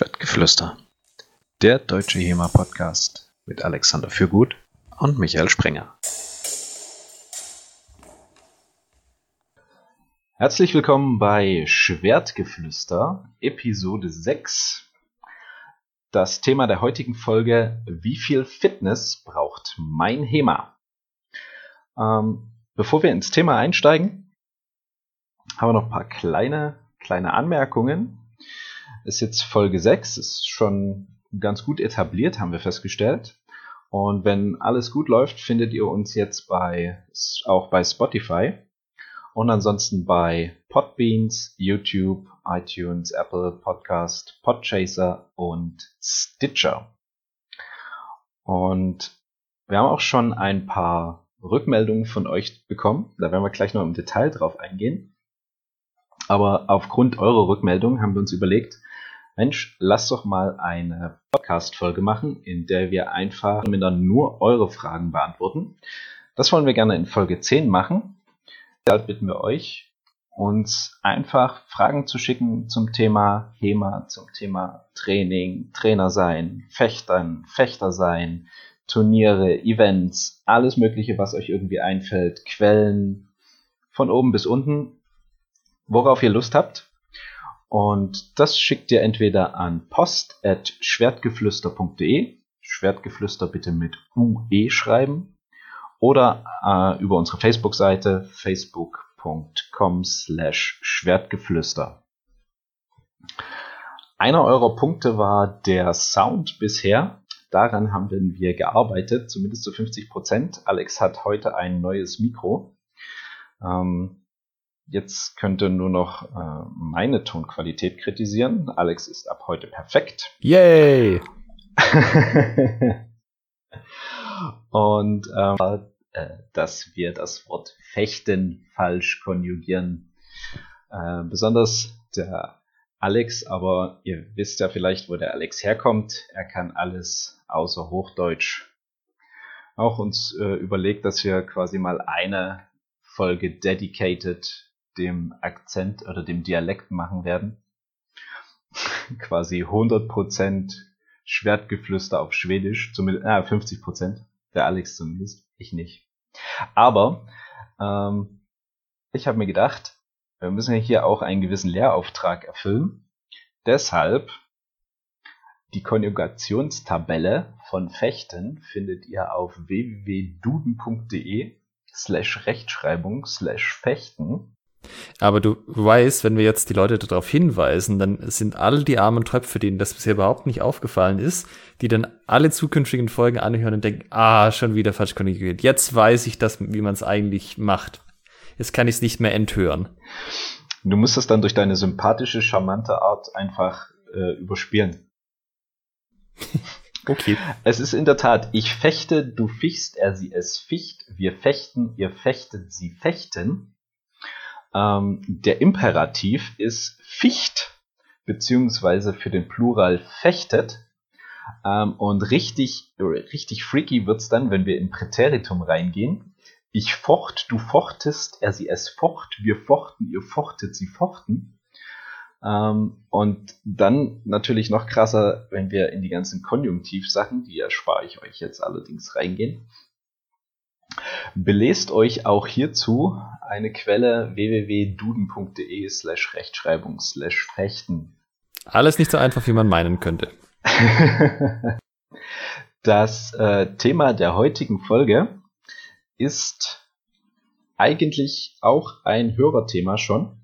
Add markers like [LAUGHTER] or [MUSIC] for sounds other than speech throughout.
Schwertgeflüster. Der deutsche HEMA-Podcast mit Alexander Fürgut und Michael Sprenger. Herzlich willkommen bei Schwertgeflüster, Episode 6. Das Thema der heutigen Folge, wie viel Fitness braucht mein HEMA? Ähm, bevor wir ins Thema einsteigen, haben wir noch ein paar kleine, kleine Anmerkungen ist jetzt Folge 6, ist schon ganz gut etabliert, haben wir festgestellt. Und wenn alles gut läuft, findet ihr uns jetzt bei, auch bei Spotify und ansonsten bei Podbeans, YouTube, iTunes, Apple Podcast, Podchaser und Stitcher. Und wir haben auch schon ein paar Rückmeldungen von euch bekommen. Da werden wir gleich noch im Detail drauf eingehen. Aber aufgrund eurer Rückmeldung haben wir uns überlegt, Mensch, lass doch mal eine Podcast-Folge machen, in der wir einfach nur eure Fragen beantworten. Das wollen wir gerne in Folge 10 machen. Deshalb bitten wir euch, uns einfach Fragen zu schicken zum Thema HEMA, zum Thema Training, Trainer sein, Fechtern, Fechter sein, Turniere, Events, alles Mögliche, was euch irgendwie einfällt, Quellen, von oben bis unten, worauf ihr Lust habt. Und das schickt ihr entweder an post.schwertgeflüster.de, Schwertgeflüster bitte mit UE schreiben, oder äh, über unsere Facebook-Seite facebook.com slash Schwertgeflüster. Einer eurer Punkte war der Sound bisher. Daran haben wir gearbeitet, zumindest zu 50 Prozent. Alex hat heute ein neues Mikro. Ähm, Jetzt könnte nur noch äh, meine Tonqualität kritisieren. Alex ist ab heute perfekt. Yay! [LAUGHS] Und ähm, äh, dass wir das Wort fechten falsch konjugieren. Äh, besonders der Alex, aber ihr wisst ja vielleicht, wo der Alex herkommt. Er kann alles außer Hochdeutsch. Auch uns äh, überlegt, dass wir quasi mal eine Folge dedicated dem Akzent oder dem Dialekt machen werden. [LAUGHS] Quasi 100% Schwertgeflüster auf Schwedisch, zumindest äh, 50%, der Alex zumindest, ich nicht. Aber ähm, ich habe mir gedacht, wir müssen ja hier auch einen gewissen Lehrauftrag erfüllen. Deshalb die Konjugationstabelle von Fechten findet ihr auf www.duden.de slash Rechtschreibung slash Fechten. Aber du weißt, wenn wir jetzt die Leute darauf hinweisen, dann sind all die armen Tröpfe, denen das bisher überhaupt nicht aufgefallen ist, die dann alle zukünftigen Folgen anhören und denken, ah, schon wieder falsch konjugiert. Jetzt weiß ich das, wie man es eigentlich macht. Jetzt kann ich es nicht mehr enthören. Du musst es dann durch deine sympathische, charmante Art einfach äh, überspielen. [LAUGHS] okay. Es ist in der Tat, ich fechte, du fichst, er sie es ficht, wir fechten, ihr fechtet, sie fechten. Ähm, der Imperativ ist ficht, beziehungsweise für den Plural fechtet. Ähm, und richtig, richtig freaky wird's dann, wenn wir im Präteritum reingehen. Ich focht, du fochtest, er sie es focht, wir fochten, ihr fochtet, sie fochten. Ähm, und dann natürlich noch krasser, wenn wir in die ganzen Konjunktivsachen, die erspare ich euch jetzt allerdings reingehen, Belest euch auch hierzu eine Quelle www.duden.de slash Rechtschreibung slash Fechten. Alles nicht so einfach, wie man meinen könnte. [LAUGHS] das äh, Thema der heutigen Folge ist eigentlich auch ein Hörerthema schon.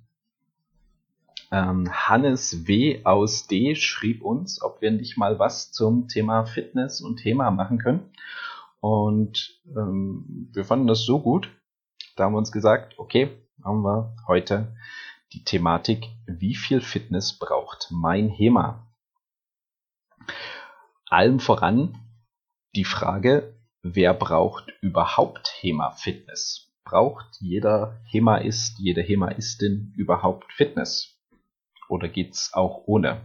Ähm, Hannes W. aus D. schrieb uns, ob wir nicht mal was zum Thema Fitness und Thema machen können. Und ähm, wir fanden das so gut, da haben wir uns gesagt, okay, haben wir heute die Thematik, wie viel Fitness braucht mein HEMA? Allem voran die Frage, wer braucht überhaupt HEMA-Fitness? Braucht jeder HEMA-Ist, jede HEMA-Istin überhaupt Fitness? Oder geht's auch ohne?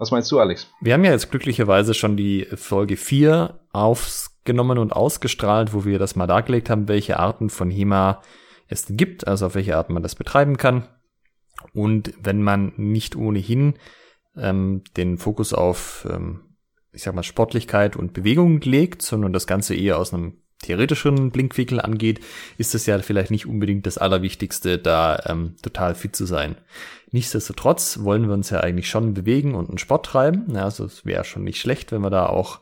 Was meinst du, Alex? Wir haben ja jetzt glücklicherweise schon die Folge 4 aufgenommen und ausgestrahlt, wo wir das mal dargelegt haben, welche Arten von HEMA es gibt, also auf welche Art man das betreiben kann. Und wenn man nicht ohnehin ähm, den Fokus auf, ähm, ich sag mal, Sportlichkeit und Bewegung legt, sondern das Ganze eher aus einem theoretischen Blinkwinkel angeht, ist es ja vielleicht nicht unbedingt das Allerwichtigste, da ähm, total fit zu sein. Nichtsdestotrotz wollen wir uns ja eigentlich schon bewegen und einen Sport treiben. Ja, also es wäre schon nicht schlecht, wenn wir da auch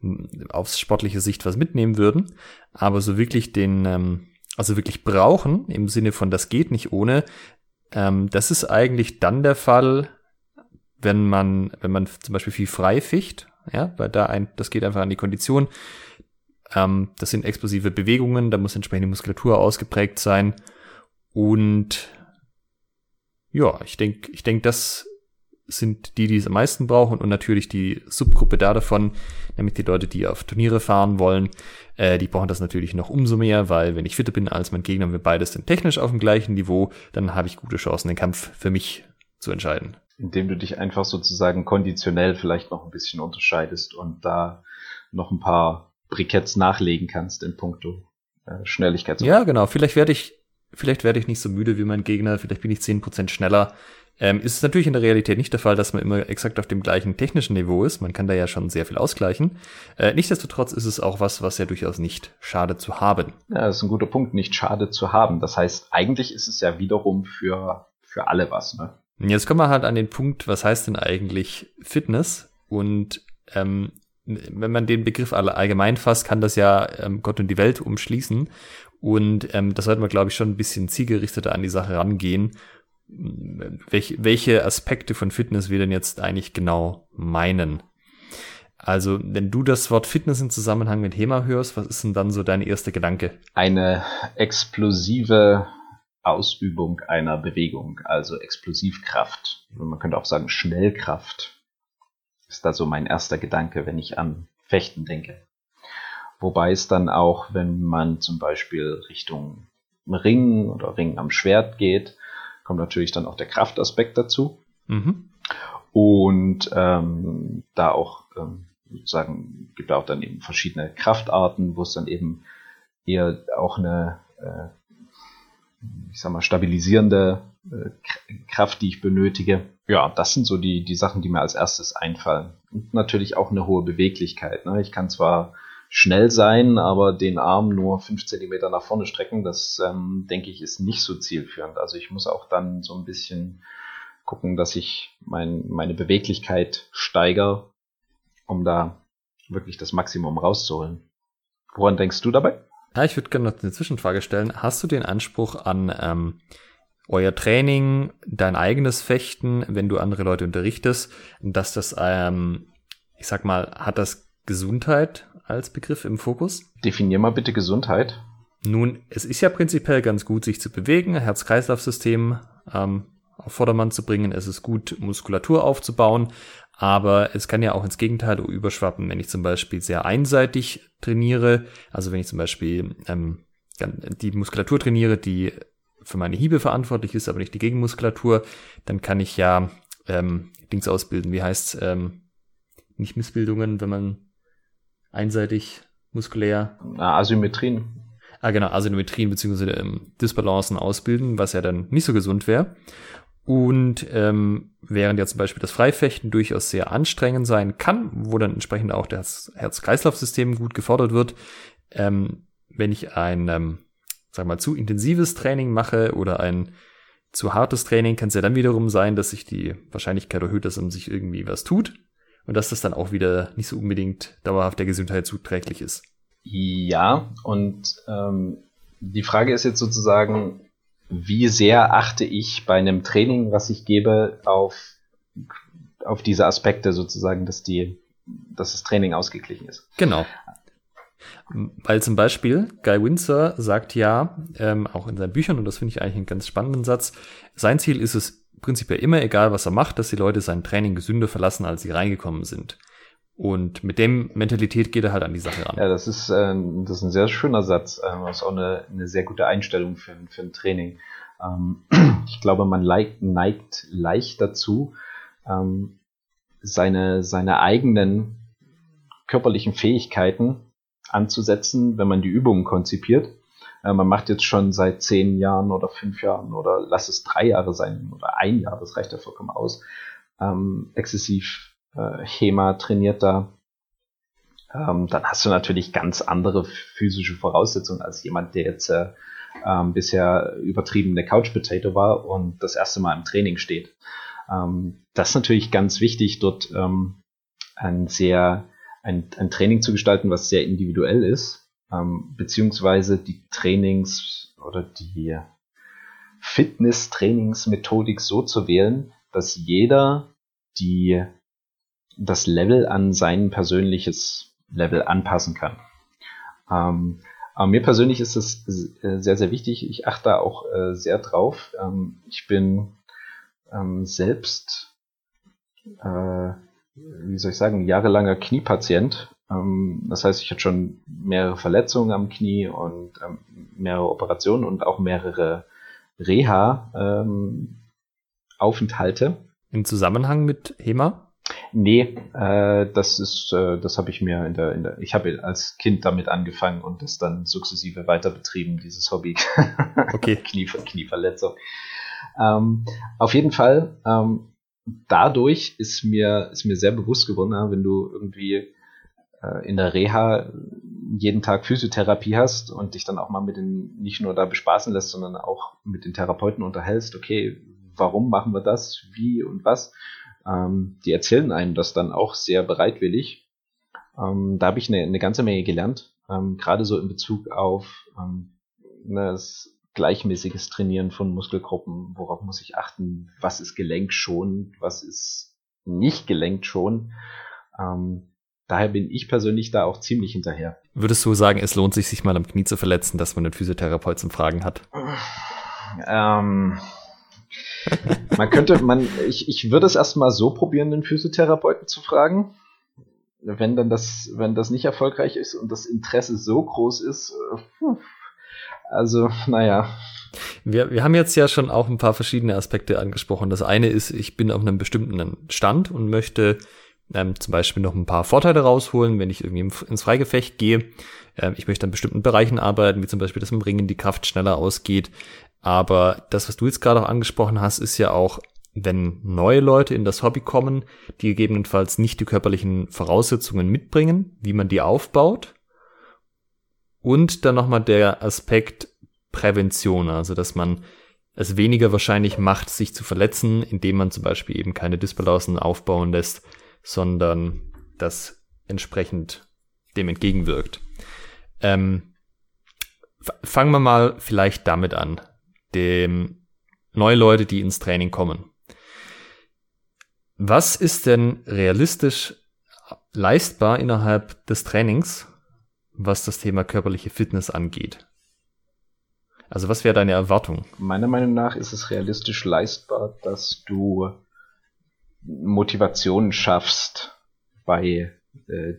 hm, aufs sportliche Sicht was mitnehmen würden. Aber so wirklich den, ähm, also wirklich brauchen, im Sinne von das geht nicht ohne, ähm, das ist eigentlich dann der Fall, wenn man, wenn man zum Beispiel viel frei ficht, ja, weil da ein, das geht einfach an die Kondition. Ähm, das sind explosive Bewegungen, da muss entsprechende Muskulatur ausgeprägt sein. Und ja, ich denke, ich denke, das sind die, die es am meisten brauchen und natürlich die Subgruppe da davon, nämlich die Leute, die auf Turniere fahren wollen, äh, die brauchen das natürlich noch umso mehr, weil wenn ich fitter bin als mein Gegner, wir beides sind technisch auf dem gleichen Niveau, dann habe ich gute Chancen, den Kampf für mich zu entscheiden. Indem du dich einfach sozusagen konditionell vielleicht noch ein bisschen unterscheidest und da noch ein paar Briketts nachlegen kannst in puncto äh, Schnelligkeit. Ja, genau. Vielleicht werde ich, vielleicht werde ich nicht so müde wie mein Gegner, vielleicht bin ich zehn Prozent schneller. Ähm, ist es natürlich in der Realität nicht der Fall, dass man immer exakt auf dem gleichen technischen Niveau ist. Man kann da ja schon sehr viel ausgleichen. Äh, nichtsdestotrotz ist es auch was, was ja durchaus nicht schade zu haben. Ja, das ist ein guter Punkt, nicht schade zu haben. Das heißt, eigentlich ist es ja wiederum für, für alle was, ne? Jetzt kommen wir halt an den Punkt, was heißt denn eigentlich Fitness? Und ähm, wenn man den Begriff allgemein fasst, kann das ja ähm, Gott und die Welt umschließen. Und ähm, das sollte man, glaube ich, schon ein bisschen zielgerichteter an die Sache rangehen, welch, welche Aspekte von Fitness wir denn jetzt eigentlich genau meinen. Also, wenn du das Wort Fitness im Zusammenhang mit HEMA hörst, was ist denn dann so dein erster Gedanke? Eine explosive Ausübung einer Bewegung, also Explosivkraft. Man könnte auch sagen Schnellkraft ist da so mein erster Gedanke, wenn ich an Fechten denke. Wobei es dann auch, wenn man zum Beispiel Richtung Ring oder Ring am Schwert geht, kommt natürlich dann auch der Kraftaspekt dazu. Mhm. Und ähm, da auch ähm, sozusagen gibt auch dann eben verschiedene Kraftarten, wo es dann eben eher auch eine, äh, ich sag mal, stabilisierende Kraft, die ich benötige. Ja, das sind so die, die Sachen, die mir als erstes einfallen. Und natürlich auch eine hohe Beweglichkeit. Ne? Ich kann zwar schnell sein, aber den Arm nur fünf Zentimeter nach vorne strecken, das ähm, denke ich ist nicht so zielführend. Also ich muss auch dann so ein bisschen gucken, dass ich mein, meine Beweglichkeit steigere, um da wirklich das Maximum rauszuholen. Woran denkst du dabei? Ja, ich würde gerne noch eine Zwischenfrage stellen. Hast du den Anspruch an ähm, euer Training, dein eigenes Fechten, wenn du andere Leute unterrichtest, dass das, ähm, ich sag mal, hat das Gesundheit als Begriff im Fokus? Definier mal bitte Gesundheit. Nun, es ist ja prinzipiell ganz gut, sich zu bewegen, Herz-Kreislauf-System ähm, auf Vordermann zu bringen. Es ist gut, Muskulatur aufzubauen, aber es kann ja auch ins Gegenteil überschwappen, wenn ich zum Beispiel sehr einseitig trainiere, also wenn ich zum Beispiel ähm, die Muskulatur trainiere, die für meine Hiebe verantwortlich ist, aber nicht die Gegenmuskulatur, dann kann ich ja ähm, Dings ausbilden. Wie heißt ähm, nicht Missbildungen, wenn man einseitig muskulär. Asymmetrien. Ah, genau, Asymmetrien bzw. Ähm, Disbalancen ausbilden, was ja dann nicht so gesund wäre. Und ähm, während ja zum Beispiel das Freifechten durchaus sehr anstrengend sein kann, wo dann entsprechend auch das Herz-Kreislauf-System gut gefordert wird, ähm, wenn ich ein ähm, sag mal, zu intensives Training mache oder ein zu hartes Training, kann es ja dann wiederum sein, dass sich die Wahrscheinlichkeit erhöht, dass um sich irgendwie was tut und dass das dann auch wieder nicht so unbedingt dauerhaft der Gesundheit zuträglich ist. Ja, und ähm, die Frage ist jetzt sozusagen, wie sehr achte ich bei einem Training, was ich gebe, auf, auf diese Aspekte sozusagen, dass die, dass das Training ausgeglichen ist. Genau. Weil zum Beispiel Guy Windsor sagt ja, ähm, auch in seinen Büchern, und das finde ich eigentlich einen ganz spannenden Satz, sein Ziel ist es prinzipiell immer, egal was er macht, dass die Leute sein Training gesünder verlassen, als sie reingekommen sind. Und mit dem Mentalität geht er halt an die Sache ran. Ja, das ist, äh, das ist ein sehr schöner Satz. Ähm, das ist auch eine, eine sehr gute Einstellung für, für ein Training. Ähm, [CLEARS THROAT] ich glaube, man neigt, neigt leicht dazu, ähm, seine, seine eigenen körperlichen Fähigkeiten anzusetzen, wenn man die Übungen konzipiert. Äh, man macht jetzt schon seit zehn Jahren oder fünf Jahren oder lass es drei Jahre sein oder ein Jahr, das reicht ja vollkommen aus. ähm, exzessiv äh, HEMA trainiert da, ähm, dann hast du natürlich ganz andere physische Voraussetzungen als jemand, der jetzt äh, ähm, bisher übertriebene Couch Potato war und das erste Mal im Training steht. Ähm, das ist natürlich ganz wichtig, dort ähm, ein sehr ein, ein Training zu gestalten, was sehr individuell ist, ähm, beziehungsweise die Trainings oder die Fitness-Trainingsmethodik so zu wählen, dass jeder die das Level an sein persönliches Level anpassen kann. Ähm, aber mir persönlich ist es sehr, sehr wichtig. Ich achte da auch äh, sehr drauf. Ähm, ich bin ähm, selbst, äh, wie soll ich sagen, jahrelanger Kniepatient. Ähm, das heißt, ich hatte schon mehrere Verletzungen am Knie und ähm, mehrere Operationen und auch mehrere Reha-Aufenthalte. Ähm, Im Zusammenhang mit HEMA? Nee, äh, das ist, äh, das habe ich mir in der, in der, ich habe als Kind damit angefangen und das dann sukzessive weiter betrieben, dieses Hobby. Okay. [LAUGHS] Knie, Knieverletzung. Ähm, auf jeden Fall, ähm, dadurch ist mir, ist mir sehr bewusst geworden, wenn du irgendwie äh, in der Reha jeden Tag Physiotherapie hast und dich dann auch mal mit den, nicht nur da bespaßen lässt, sondern auch mit den Therapeuten unterhältst, okay, warum machen wir das, wie und was, ähm, die erzählen einem das dann auch sehr bereitwillig. Ähm, da habe ich eine, eine ganze Menge gelernt, ähm, gerade so in Bezug auf ähm, ne, das gleichmäßiges Trainieren von Muskelgruppen, worauf muss ich achten, was ist gelenkt schon, was ist nicht gelenkt schon. Ähm, daher bin ich persönlich da auch ziemlich hinterher. Würdest du sagen, es lohnt sich, sich mal am Knie zu verletzen, dass man einen Physiotherapeut zum Fragen hat? Ähm, man könnte, man, ich, ich würde es erstmal so probieren, den Physiotherapeuten zu fragen. Wenn dann das, wenn das nicht erfolgreich ist und das Interesse so groß ist, äh, also, naja. Wir, wir haben jetzt ja schon auch ein paar verschiedene Aspekte angesprochen. Das eine ist, ich bin auf einem bestimmten Stand und möchte ähm, zum Beispiel noch ein paar Vorteile rausholen, wenn ich irgendwie ins Freigefecht gehe. Ähm, ich möchte an bestimmten Bereichen arbeiten, wie zum Beispiel, dass im Ringen die Kraft schneller ausgeht. Aber das, was du jetzt gerade auch angesprochen hast, ist ja auch, wenn neue Leute in das Hobby kommen, die gegebenenfalls nicht die körperlichen Voraussetzungen mitbringen, wie man die aufbaut. Und dann nochmal der Aspekt Prävention, also dass man es weniger wahrscheinlich macht, sich zu verletzen, indem man zum Beispiel eben keine Dysbalancen aufbauen lässt, sondern das entsprechend dem entgegenwirkt. Ähm, fangen wir mal vielleicht damit an dem neue Leute, die ins Training kommen. Was ist denn realistisch leistbar innerhalb des Trainings, was das Thema körperliche Fitness angeht? Also was wäre deine Erwartung? Meiner Meinung nach ist es realistisch leistbar, dass du Motivation schaffst bei äh,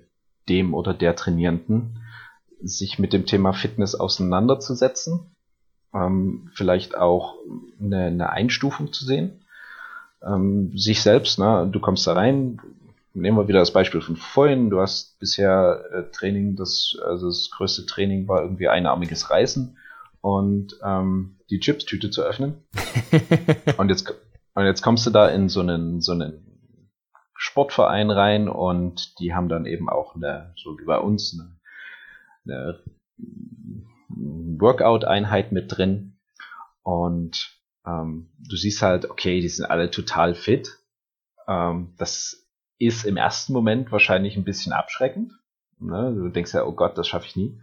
dem oder der Trainierenden, sich mit dem Thema Fitness auseinanderzusetzen ähm, vielleicht auch eine, eine Einstufung zu sehen. Ähm, sich selbst, ne, du kommst da rein, nehmen wir wieder das Beispiel von vorhin, du hast bisher äh, Training, das, also das größte Training war irgendwie einarmiges Reißen und ähm, die Chipstüte zu öffnen. [LAUGHS] und jetzt und jetzt kommst du da in so einen so einen Sportverein rein und die haben dann eben auch eine, so wie bei uns, eine, eine Workout-Einheit mit drin. Und ähm, du siehst halt, okay, die sind alle total fit. Ähm, das ist im ersten Moment wahrscheinlich ein bisschen abschreckend. Ne? Du denkst ja, oh Gott, das schaffe ich nie.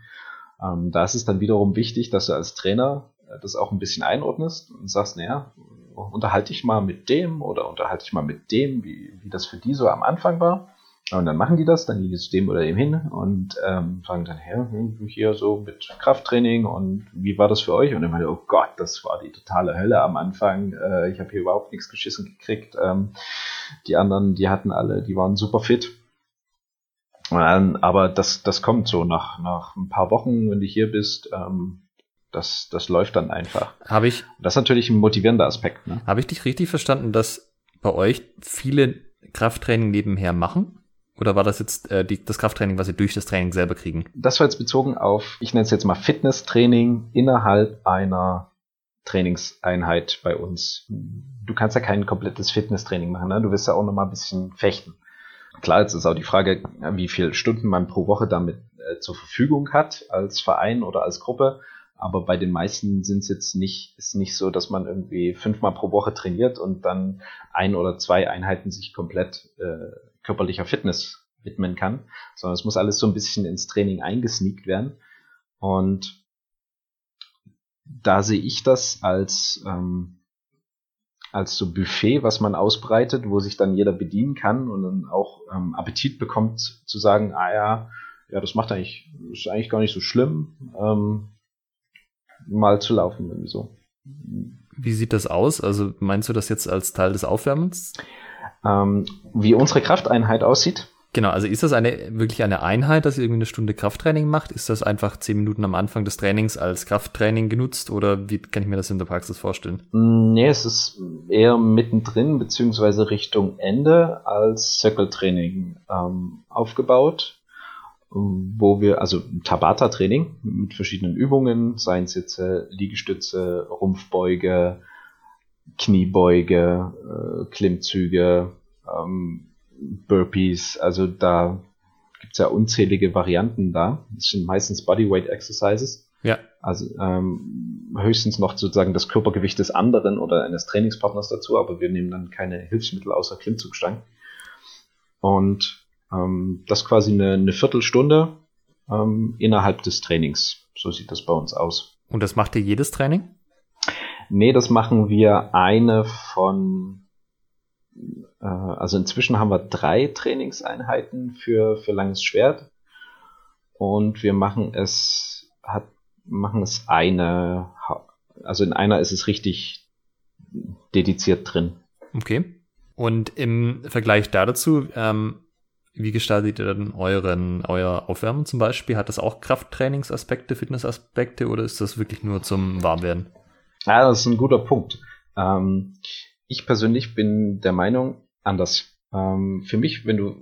Ähm, da ist es dann wiederum wichtig, dass du als Trainer äh, das auch ein bisschen einordnest und sagst, naja, unterhalte ich mal mit dem oder unterhalte ich mal mit dem, wie, wie das für die so am Anfang war. Und dann machen die das, dann gehen die zu dem oder dem hin und ähm, sagen dann, her, hier so mit Krafttraining und wie war das für euch? Und dann meinte, oh Gott, das war die totale Hölle am Anfang. Äh, ich habe hier überhaupt nichts geschissen gekriegt. Ähm, die anderen, die hatten alle, die waren super fit. Ähm, aber das, das kommt so nach, nach ein paar Wochen, wenn du hier bist. Ähm, das, das läuft dann einfach. Habe ich. Das ist natürlich ein motivierender Aspekt. Ne? Habe ich dich richtig verstanden, dass bei euch viele Krafttraining nebenher machen? Oder war das jetzt äh, die, das Krafttraining, was Sie durch das Training selber kriegen? Das war jetzt bezogen auf, ich nenne es jetzt mal Fitnesstraining innerhalb einer Trainingseinheit bei uns. Du kannst ja kein komplettes Fitnesstraining machen, ne? du wirst ja auch noch mal ein bisschen fechten. Klar, jetzt ist auch die Frage, wie viele Stunden man pro Woche damit äh, zur Verfügung hat als Verein oder als Gruppe. Aber bei den meisten sind es jetzt nicht, ist nicht so, dass man irgendwie fünfmal pro Woche trainiert und dann ein oder zwei Einheiten sich komplett äh, körperlicher Fitness widmen kann, sondern es muss alles so ein bisschen ins Training eingesneakt werden. Und da sehe ich das als, ähm, als so Buffet, was man ausbreitet, wo sich dann jeder bedienen kann und dann auch ähm, Appetit bekommt zu sagen, ah ja, ja, das macht eigentlich, ist eigentlich gar nicht so schlimm. Ähm, mal zu laufen irgendwie so. Wie sieht das aus? Also meinst du das jetzt als Teil des Aufwärmens? Ähm, wie unsere Krafteinheit aussieht? Genau, also ist das eine wirklich eine Einheit, dass ihr irgendwie eine Stunde Krafttraining macht? Ist das einfach zehn Minuten am Anfang des Trainings als Krafttraining genutzt oder wie kann ich mir das in der Praxis vorstellen? Nee, es ist eher mittendrin beziehungsweise Richtung Ende als Circle-Training ähm, aufgebaut wo wir, also Tabata-Training mit verschiedenen Übungen, seien es jetzt äh, Liegestütze, Rumpfbeuge, Kniebeuge, äh, Klimmzüge, ähm, Burpees, also da gibt's ja unzählige Varianten da. Das sind meistens Bodyweight Exercises. Ja. Also ähm, höchstens noch sozusagen das Körpergewicht des anderen oder eines Trainingspartners dazu, aber wir nehmen dann keine Hilfsmittel außer Klimmzugstangen. Und ähm, das quasi eine, eine Viertelstunde ähm, innerhalb des Trainings. So sieht das bei uns aus. Und das macht ihr jedes Training? Nee, das machen wir eine von, äh, also inzwischen haben wir drei Trainingseinheiten für, für langes Schwert. Und wir machen es, hat, machen es eine, also in einer ist es richtig dediziert drin. Okay. Und im Vergleich dazu, ähm, wie gestaltet ihr dann euren, euer Aufwärmen zum Beispiel? Hat das auch Krafttrainingsaspekte, Fitnessaspekte oder ist das wirklich nur zum Warmwerden? Ja, das ist ein guter Punkt. Ähm, ich persönlich bin der Meinung anders. Ähm, für mich, wenn du,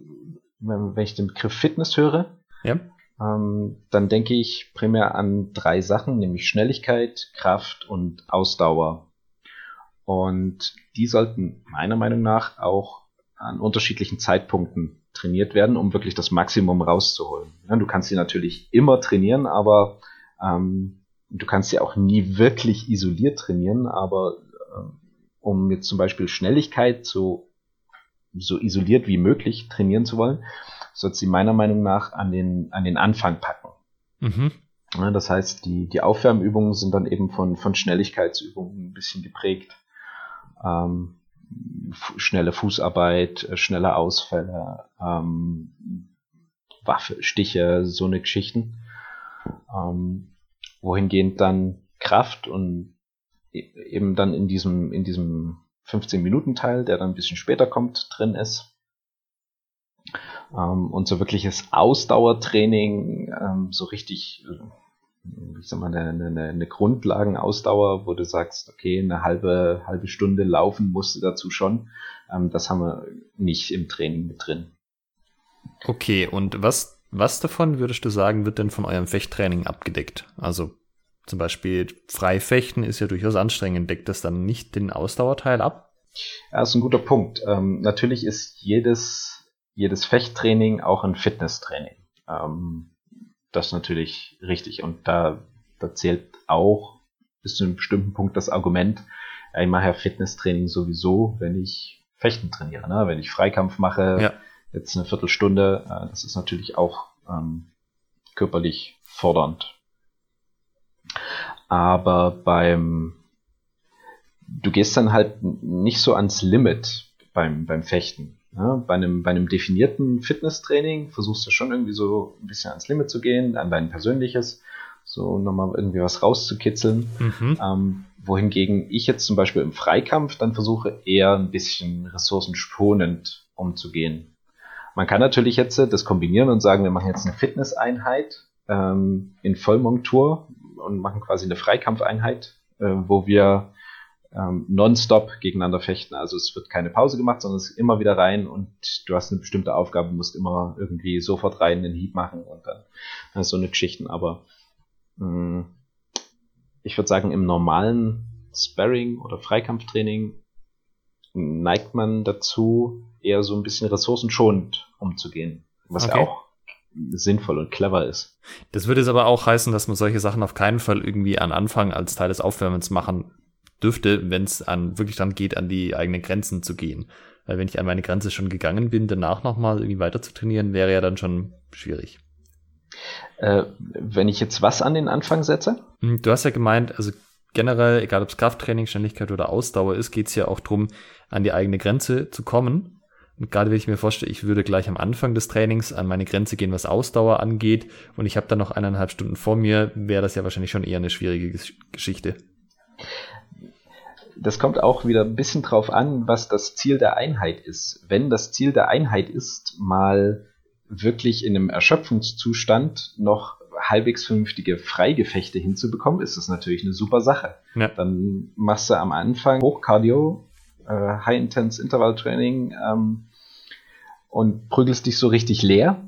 wenn, wenn ich den Begriff Fitness höre, ja. ähm, dann denke ich primär an drei Sachen, nämlich Schnelligkeit, Kraft und Ausdauer. Und die sollten meiner Meinung nach auch an unterschiedlichen Zeitpunkten trainiert werden, um wirklich das Maximum rauszuholen. Ja, du kannst sie natürlich immer trainieren, aber ähm, du kannst sie auch nie wirklich isoliert trainieren, aber äh, um jetzt zum Beispiel Schnelligkeit so, so isoliert wie möglich trainieren zu wollen, sollst sie meiner Meinung nach an den, an den Anfang packen. Mhm. Ja, das heißt, die, die Aufwärmübungen sind dann eben von, von Schnelligkeitsübungen ein bisschen geprägt. Ähm, schnelle Fußarbeit, äh, schnelle Ausfälle, ähm, Waffe, Stiche, so eine Geschichten. Ähm, wohingehend dann Kraft und e-, eben dann in diesem, in diesem 15-Minuten-Teil, der dann ein bisschen später kommt, drin ist. Ähm, und so wirkliches Ausdauertraining, ähm, so richtig ich sag mal, eine, eine, eine Grundlagenausdauer, wo du sagst, okay, eine halbe, halbe Stunde laufen musst du dazu schon. Ähm, das haben wir nicht im Training mit drin. Okay, und was, was davon würdest du sagen, wird denn von eurem Fechttraining abgedeckt? Also zum Beispiel Freifechten ist ja durchaus anstrengend. Deckt das dann nicht den Ausdauerteil ab? Ja, das ist ein guter Punkt. Ähm, natürlich ist jedes, jedes Fechttraining auch ein Fitnesstraining. Ähm, das natürlich richtig. Und da, da zählt auch bis zu einem bestimmten Punkt das Argument, ich mache ja Fitnesstraining sowieso, wenn ich Fechten trainiere. Ne? Wenn ich Freikampf mache, ja. Jetzt eine Viertelstunde, äh, das ist natürlich auch ähm, körperlich fordernd. Aber beim, du gehst dann halt nicht so ans Limit beim, beim Fechten. Ja, bei, einem, bei einem definierten Fitnesstraining versuchst du schon irgendwie so ein bisschen ans Limit zu gehen, an dein persönliches, so nochmal irgendwie was rauszukitzeln. Mhm. Ähm, wohingegen ich jetzt zum Beispiel im Freikampf dann versuche, eher ein bisschen ressourcenschonend umzugehen. Man kann natürlich jetzt das kombinieren und sagen, wir machen jetzt eine Fitnesseinheit ähm, in Vollmontur und machen quasi eine Freikampfeinheit, äh, wo wir ähm, nonstop gegeneinander fechten. Also es wird keine Pause gemacht, sondern es ist immer wieder rein und du hast eine bestimmte Aufgabe, musst immer irgendwie sofort rein den Hieb machen und dann äh, so eine Geschichten. Aber mh, mm, ich würde sagen, im normalen Sparring oder Freikampftraining neigt man dazu, eher so ein bisschen ressourcenschonend umzugehen, was okay. auch sinnvoll und clever ist. Das würde jetzt aber auch heißen, dass man solche Sachen auf keinen Fall irgendwie an Anfang als Teil des Aufwärmens machen dürfte, wenn es an wirklich dann geht, an die eigenen Grenzen zu gehen. Weil wenn ich an meine Grenze schon gegangen bin, danach nochmal irgendwie weiter zu trainieren, wäre ja dann schon schwierig. Äh, wenn ich jetzt was an den Anfang setze? Hm, du hast ja gemeint, also generell, egal ob es Krafttraining, Schnelligkeit oder Ausdauer ist, geht es ja auch darum, an die eigene Grenze zu kommen. Und gerade wenn ich mir vorstelle, ich würde gleich am Anfang des Trainings an meine Grenze gehen, was Ausdauer angeht, und ich habe dann noch eineinhalb Stunden vor mir, wäre das ja wahrscheinlich schon eher eine schwierige Geschichte. Das kommt auch wieder ein bisschen drauf an, was das Ziel der Einheit ist. Wenn das Ziel der Einheit ist, mal wirklich in einem Erschöpfungszustand noch halbwegs vernünftige Freigefechte hinzubekommen, ist das natürlich eine super Sache. Ja. Dann machst du am Anfang Hochcardio, äh, High-Intense Interval Training ähm, und prügelst dich so richtig leer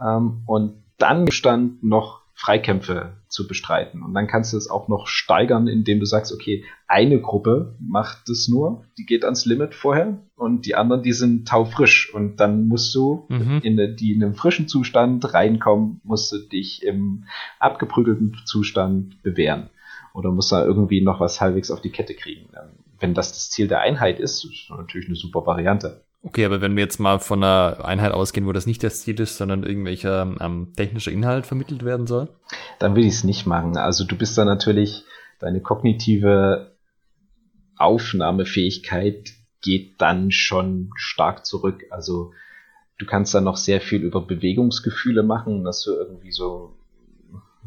ähm, und dann stand noch Freikämpfe zu bestreiten. Und dann kannst du es auch noch steigern, indem du sagst, okay, eine Gruppe macht es nur, die geht ans Limit vorher und die anderen, die sind taufrisch. Und dann musst du, mhm. in die in einem frischen Zustand reinkommen, musst du dich im abgeprügelten Zustand bewähren. Oder musst da irgendwie noch was halbwegs auf die Kette kriegen. Wenn das das Ziel der Einheit ist, ist natürlich eine super Variante. Okay, aber wenn wir jetzt mal von einer Einheit ausgehen, wo das nicht das Ziel ist, sondern irgendwelcher ähm, technischer Inhalt vermittelt werden soll? Dann will ich es nicht machen. Also du bist da natürlich, deine kognitive Aufnahmefähigkeit geht dann schon stark zurück. Also du kannst dann noch sehr viel über Bewegungsgefühle machen, dass du irgendwie so,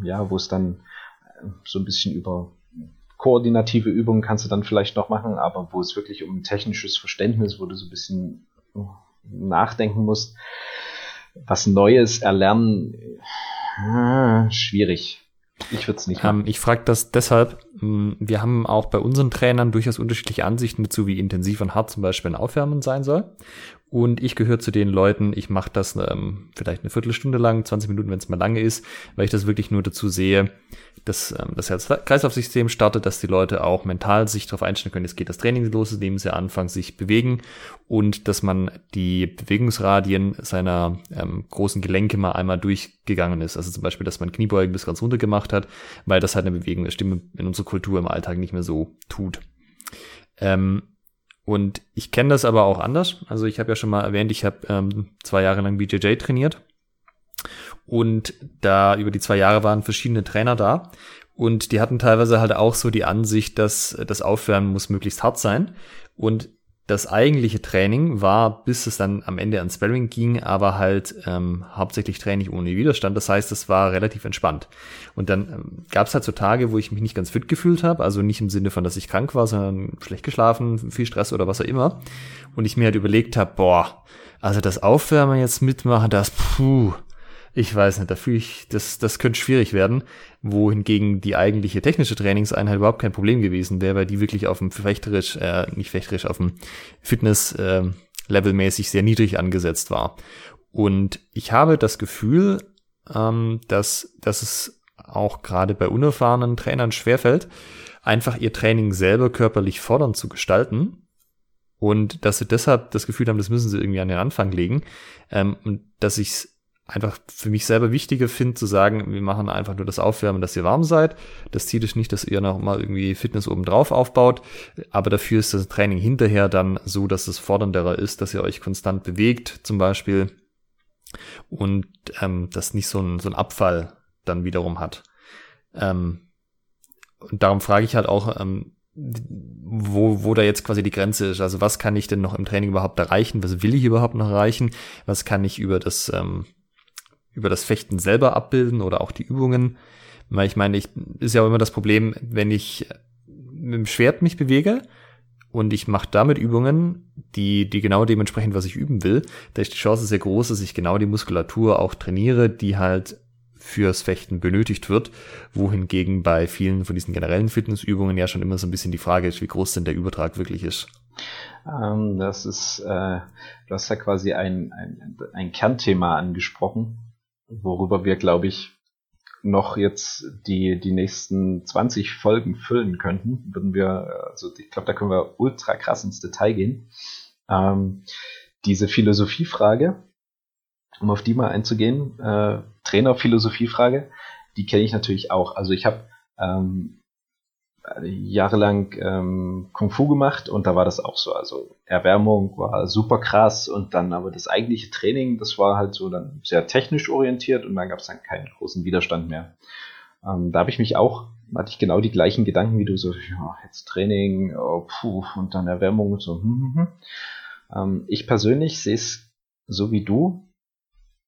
ja, wo es dann so ein bisschen über koordinative Übungen kannst du dann vielleicht noch machen, aber wo es wirklich um technisches Verständnis, wo du so ein bisschen nachdenken musst, was Neues erlernen, äh, schwierig. Ich würde es nicht machen. Ähm, ich frage das deshalb, hm, wir haben auch bei unseren Trainern durchaus unterschiedliche Ansichten dazu, wie intensiv und hart zum Beispiel ein Aufwärmen sein soll. Und ich gehöre zu den Leuten, ich mache das ähm, vielleicht eine Viertelstunde lang, 20 Minuten, wenn es mal lange ist, weil ich das wirklich nur dazu sehe, dass ähm, das Herz-Kreislauf-System startet, dass die Leute auch mental sich darauf einstellen können, es geht das Training los, indem sie anfangen, sich bewegen und dass man die Bewegungsradien seiner ähm, großen Gelenke mal einmal durchgegangen ist. Also zum Beispiel, dass man Kniebeugen bis ganz runter gemacht hat, weil das halt eine Bewegung der Stimme in unserer Kultur im Alltag nicht mehr so tut. Ähm, und ich kenne das aber auch anders. Also ich habe ja schon mal erwähnt, ich habe ähm, zwei Jahre lang BJJ trainiert. Und da über die zwei Jahre waren verschiedene Trainer da. Und die hatten teilweise halt auch so die Ansicht, dass das Aufwärmen muss möglichst hart sein. Und das eigentliche Training war, bis es dann am Ende ans Sparring ging, aber halt ähm, hauptsächlich Training ohne Widerstand. Das heißt, es war relativ entspannt. Und dann ähm, gab es halt so Tage, wo ich mich nicht ganz fit gefühlt habe. Also nicht im Sinne von, dass ich krank war, sondern schlecht geschlafen, viel Stress oder was auch immer. Und ich mir halt überlegt habe, boah, also das Aufwärmen jetzt mitmachen, das, puh, ich weiß nicht, da fühle ich, das, das könnte schwierig werden, wohingegen die eigentliche technische Trainingseinheit überhaupt kein Problem gewesen wäre, weil die wirklich auf dem fechterisch, äh, nicht fechterisch, auf dem Fitness äh, levelmäßig sehr niedrig angesetzt war. Und ich habe das Gefühl, ähm, dass, dass es auch gerade bei unerfahrenen Trainern schwerfällt, einfach ihr Training selber körperlich fordernd zu gestalten. Und dass sie deshalb das Gefühl haben, das müssen sie irgendwie an den Anfang legen. Ähm, und dass ich einfach für mich selber wichtiger finde, zu sagen, wir machen einfach nur das Aufwärmen, dass ihr warm seid. Das Ziel ist nicht, dass ihr noch mal irgendwie Fitness oben drauf aufbaut, aber dafür ist das Training hinterher dann so, dass es fordernderer ist, dass ihr euch konstant bewegt, zum Beispiel, und ähm, das nicht so ein, so ein Abfall dann wiederum hat. Ähm, und darum frage ich halt auch, ähm, wo, wo da jetzt quasi die Grenze ist. Also was kann ich denn noch im Training überhaupt erreichen? Was will ich überhaupt noch erreichen? Was kann ich über das ähm, über das Fechten selber abbilden oder auch die Übungen. Weil ich meine, ich ist ja auch immer das Problem, wenn ich mit dem Schwert mich bewege und ich mache damit Übungen, die, die genau dementsprechend, was ich üben will, da ist die Chance sehr groß, dass ich genau die Muskulatur auch trainiere, die halt fürs Fechten benötigt wird, wohingegen bei vielen von diesen generellen Fitnessübungen ja schon immer so ein bisschen die Frage ist, wie groß denn der Übertrag wirklich ist. Ähm, das ist, äh, du hast ja quasi ein, ein, ein Kernthema angesprochen, worüber wir, glaube ich, noch jetzt die, die nächsten 20 Folgen füllen könnten, würden wir, also ich glaube, da können wir ultra krass ins Detail gehen. Ähm, diese Philosophiefrage, um auf die mal einzugehen, äh, Trainer-Philosophiefrage, die kenne ich natürlich auch. Also ich habe ähm, jahrelang ähm, Kung Fu gemacht und da war das auch so. Also Erwärmung war super krass und dann aber das eigentliche Training, das war halt so dann sehr technisch orientiert und dann gab es dann keinen großen Widerstand mehr. Ähm, da habe ich mich auch, hatte ich genau die gleichen Gedanken wie du, so, ja, jetzt Training, oh, puh, und dann Erwärmung und so. Hm, hm, hm. Ähm, ich persönlich sehe es so wie du.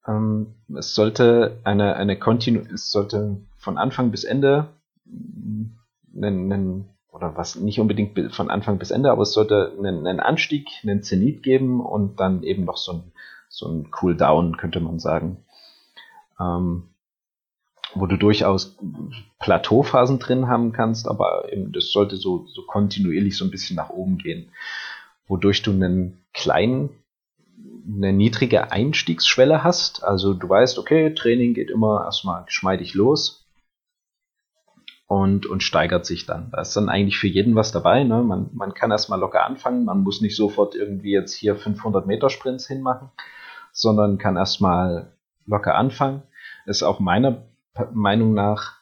Ähm, es sollte eine, eine Kontinu es sollte von Anfang bis Ende einen, einen oder was nicht unbedingt von Anfang bis Ende, aber es sollte einen, einen Anstieg, einen Zenit geben und dann eben noch so ein, so ein Cooldown, könnte man sagen. Ähm, wo du durchaus Plateauphasen drin haben kannst, aber eben das sollte so, so kontinuierlich so ein bisschen nach oben gehen, wodurch du einen kleinen, eine niedrige Einstiegsschwelle hast. Also du weißt, okay, Training geht immer erstmal geschmeidig los und, und steigert sich dann. Da ist dann eigentlich für jeden was dabei. Ne? Man, man kann erstmal locker anfangen, man muss nicht sofort irgendwie jetzt hier 500 Meter Sprints hinmachen, sondern kann erstmal locker anfangen. Ist auch meiner Meinung nach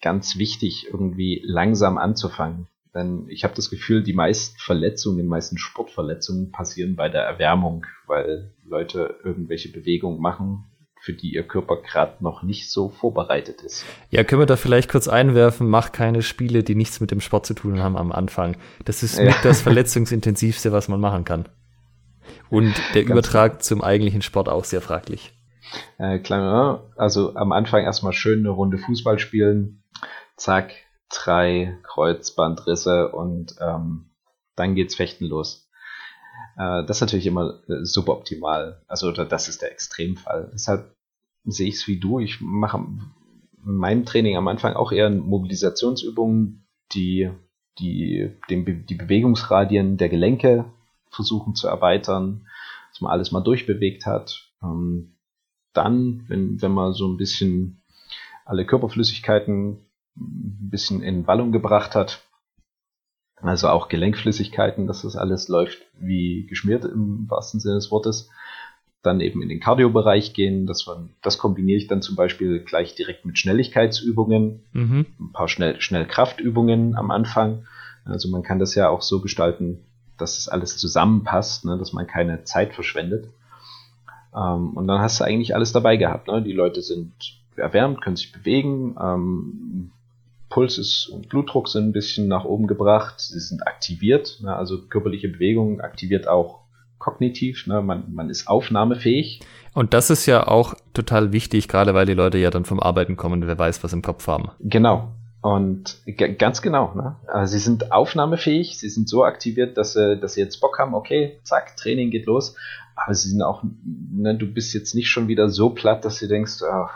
ganz wichtig, irgendwie langsam anzufangen. Denn ich habe das Gefühl, die meisten Verletzungen, die meisten Sportverletzungen passieren bei der Erwärmung, weil Leute irgendwelche Bewegungen machen, für die ihr Körper gerade noch nicht so vorbereitet ist. Ja, können wir da vielleicht kurz einwerfen, mach keine Spiele, die nichts mit dem Sport zu tun haben am Anfang. Das ist ja. mit das verletzungsintensivste, was man machen kann. Und der Übertrag klar. zum eigentlichen Sport auch sehr fraglich. Äh, kleiner, also am Anfang erstmal schön eine Runde Fußball spielen, zack, drei Kreuzbandrisse und ähm, dann geht's fechten los. Äh, das ist natürlich immer äh, suboptimal. Also das ist der Extremfall. Deshalb sehe ich es wie du. Ich mache in meinem Training am Anfang auch eher Mobilisationsübungen, die die, den, die Bewegungsradien der Gelenke versuchen zu erweitern, dass man alles mal durchbewegt hat. Ähm, dann, wenn, wenn man so ein bisschen alle Körperflüssigkeiten ein bisschen in Wallung gebracht hat, also auch Gelenkflüssigkeiten, dass das alles läuft wie geschmiert im wahrsten Sinne des Wortes. Dann eben in den Cardio-Bereich gehen. Das, war, das kombiniere ich dann zum Beispiel gleich direkt mit Schnelligkeitsübungen, mhm. ein paar Schnell, Schnellkraftübungen am Anfang. Also man kann das ja auch so gestalten, dass es alles zusammenpasst, ne, dass man keine Zeit verschwendet. Ähm, und dann hast du eigentlich alles dabei gehabt. Ne? Die Leute sind erwärmt, können sich bewegen, ähm, Puls ist und Blutdruck sind ein bisschen nach oben gebracht, sie sind aktiviert, ne, also körperliche Bewegung aktiviert auch kognitiv, ne, man, man ist aufnahmefähig. Und das ist ja auch total wichtig, gerade weil die Leute ja dann vom Arbeiten kommen und wer weiß, was im Kopf haben. Genau. Und ganz genau, ne? Also sie sind aufnahmefähig, sie sind so aktiviert, dass sie, dass sie jetzt Bock haben, okay, zack, Training geht los, aber sie sind auch, ne, du bist jetzt nicht schon wieder so platt, dass du denkst, ah,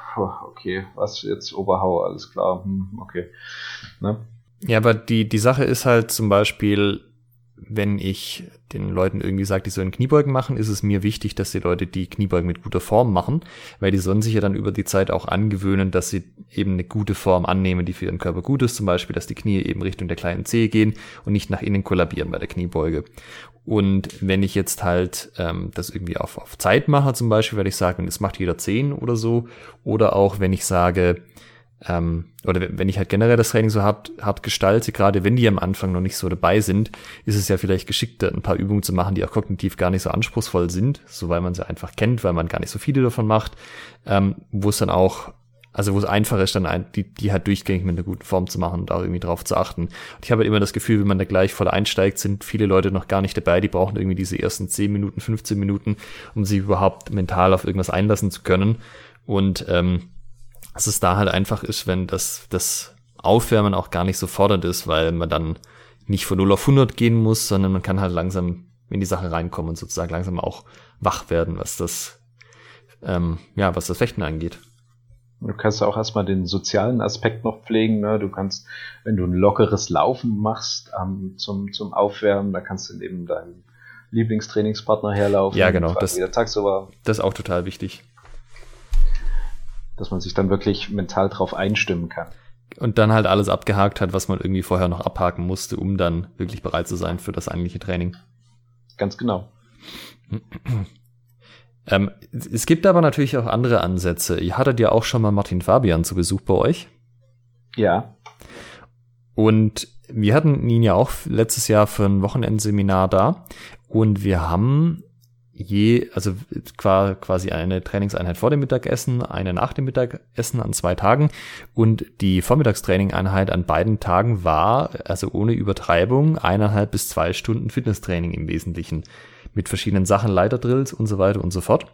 okay, was jetzt Oberhau, alles klar, hm, okay. Ne? Ja, aber die, die Sache ist halt zum Beispiel, wenn ich den Leuten irgendwie sage, die sollen Kniebeugen machen, ist es mir wichtig, dass die Leute die Kniebeugen mit guter Form machen, weil die sollen sich ja dann über die Zeit auch angewöhnen, dass sie eben eine gute Form annehmen, die für ihren Körper gut ist, zum Beispiel, dass die Knie eben Richtung der kleinen Zehe gehen und nicht nach innen kollabieren bei der Kniebeuge. Und wenn ich jetzt halt ähm, das irgendwie auf, auf Zeit mache, zum Beispiel, werde ich sagen, es macht jeder zehn oder so, oder auch wenn ich sage, ähm, oder wenn ich halt generell das Training so hart, hart gestalte, gerade wenn die am Anfang noch nicht so dabei sind, ist es ja vielleicht geschickter, ein paar Übungen zu machen, die auch kognitiv gar nicht so anspruchsvoll sind, so weil man sie einfach kennt, weil man gar nicht so viele davon macht, ähm, wo es dann auch, also wo es einfach ist, dann ein, die, die halt durchgängig mit einer guten Form zu machen und auch irgendwie drauf zu achten. Und ich habe halt immer das Gefühl, wenn man da gleich voll einsteigt, sind viele Leute noch gar nicht dabei, die brauchen irgendwie diese ersten 10 Minuten, 15 Minuten, um sich überhaupt mental auf irgendwas einlassen zu können. Und ähm, dass es da halt einfach ist, wenn das, das Aufwärmen auch gar nicht so fordernd ist, weil man dann nicht von 0 auf 100 gehen muss, sondern man kann halt langsam in die Sache reinkommen und sozusagen langsam auch wach werden, was das, ähm, ja, was das Fechten angeht. Du kannst auch erstmal den sozialen Aspekt noch pflegen. Ne? Du kannst, wenn du ein lockeres Laufen machst ähm, zum, zum Aufwärmen, da kannst du neben deinem Lieblingstrainingspartner herlaufen. Ja, genau. Das, das ist auch total wichtig dass man sich dann wirklich mental drauf einstimmen kann. Und dann halt alles abgehakt hat, was man irgendwie vorher noch abhaken musste, um dann wirklich bereit zu sein für das eigentliche Training. Ganz genau. Ähm, es gibt aber natürlich auch andere Ansätze. Ihr hattet ja auch schon mal Martin Fabian zu Besuch bei euch. Ja. Und wir hatten ihn ja auch letztes Jahr für ein Wochenendseminar da. Und wir haben je, also quasi eine Trainingseinheit vor dem Mittagessen, eine nach dem Mittagessen an zwei Tagen. Und die Vormittagstrainingeinheit an beiden Tagen war, also ohne Übertreibung, eineinhalb bis zwei Stunden Fitnesstraining im Wesentlichen mit verschiedenen Sachen, Leiterdrills und so weiter und so fort.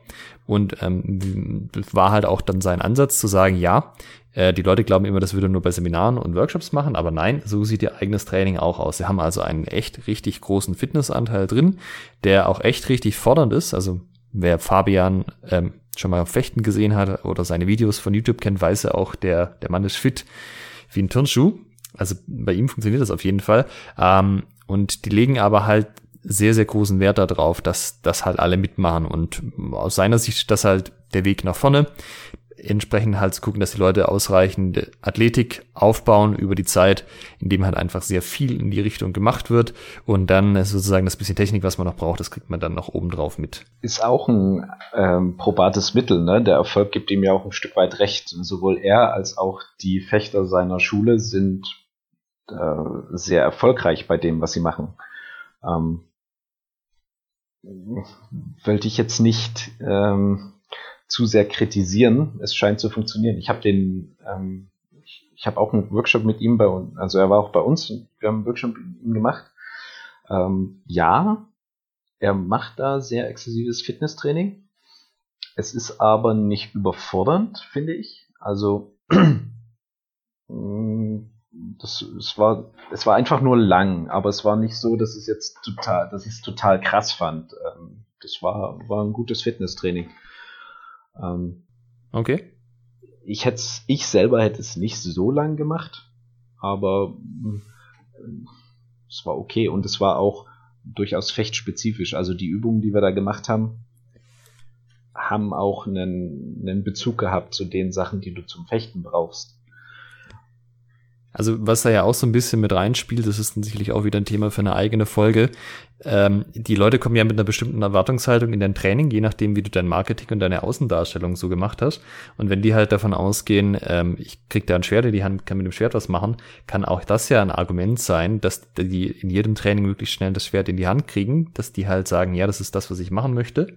Und ähm, war halt auch dann sein Ansatz zu sagen, ja, äh, die Leute glauben immer, das würde nur bei Seminaren und Workshops machen, aber nein, so sieht ihr eigenes Training auch aus. Sie haben also einen echt richtig großen Fitnessanteil drin, der auch echt richtig fordernd ist. Also wer Fabian ähm, schon mal Fechten gesehen hat oder seine Videos von YouTube kennt, weiß er auch, der, der Mann ist fit wie ein Turnschuh. Also bei ihm funktioniert das auf jeden Fall. Ähm, und die legen aber halt sehr, sehr großen Wert darauf, dass das halt alle mitmachen. Und aus seiner Sicht das halt der Weg nach vorne. Entsprechend halt zu gucken, dass die Leute ausreichend Athletik aufbauen über die Zeit, indem halt einfach sehr viel in die Richtung gemacht wird. Und dann sozusagen das bisschen Technik, was man noch braucht, das kriegt man dann noch oben drauf mit. Ist auch ein ähm, probates Mittel, ne? Der Erfolg gibt ihm ja auch ein Stück weit recht. Sowohl er als auch die Fechter seiner Schule sind äh, sehr erfolgreich bei dem, was sie machen. Ähm, wollte ich jetzt nicht ähm, zu sehr kritisieren. Es scheint zu funktionieren. Ich habe den, ähm, ich, habe auch einen Workshop mit ihm bei uns, also er war auch bei uns und wir haben einen Workshop mit ihm gemacht. Ähm, ja, er macht da sehr exzessives Fitnesstraining. Es ist aber nicht überfordernd, finde ich. Also [CLEARS THROAT] mm, das, es war, es war einfach nur lang, aber es war nicht so, dass es jetzt total, dass ich es total krass fand. Ähm, das war, war ein gutes Fitnesstraining. Ähm, okay. Ich hätte ich selber hätte es nicht so lang gemacht, aber äh, es war okay und es war auch durchaus fechtspezifisch. Also die Übungen, die wir da gemacht haben, haben auch einen, einen Bezug gehabt zu den Sachen, die du zum Fechten brauchst. Also was da ja auch so ein bisschen mit reinspielt, das ist sicherlich auch wieder ein Thema für eine eigene Folge. Ähm, die Leute kommen ja mit einer bestimmten Erwartungshaltung in dein Training, je nachdem, wie du dein Marketing und deine Außendarstellung so gemacht hast. Und wenn die halt davon ausgehen, ähm, ich krieg da ein Schwert in die Hand, kann mit dem Schwert was machen, kann auch das ja ein Argument sein, dass die in jedem Training möglichst schnell das Schwert in die Hand kriegen, dass die halt sagen, ja, das ist das, was ich machen möchte.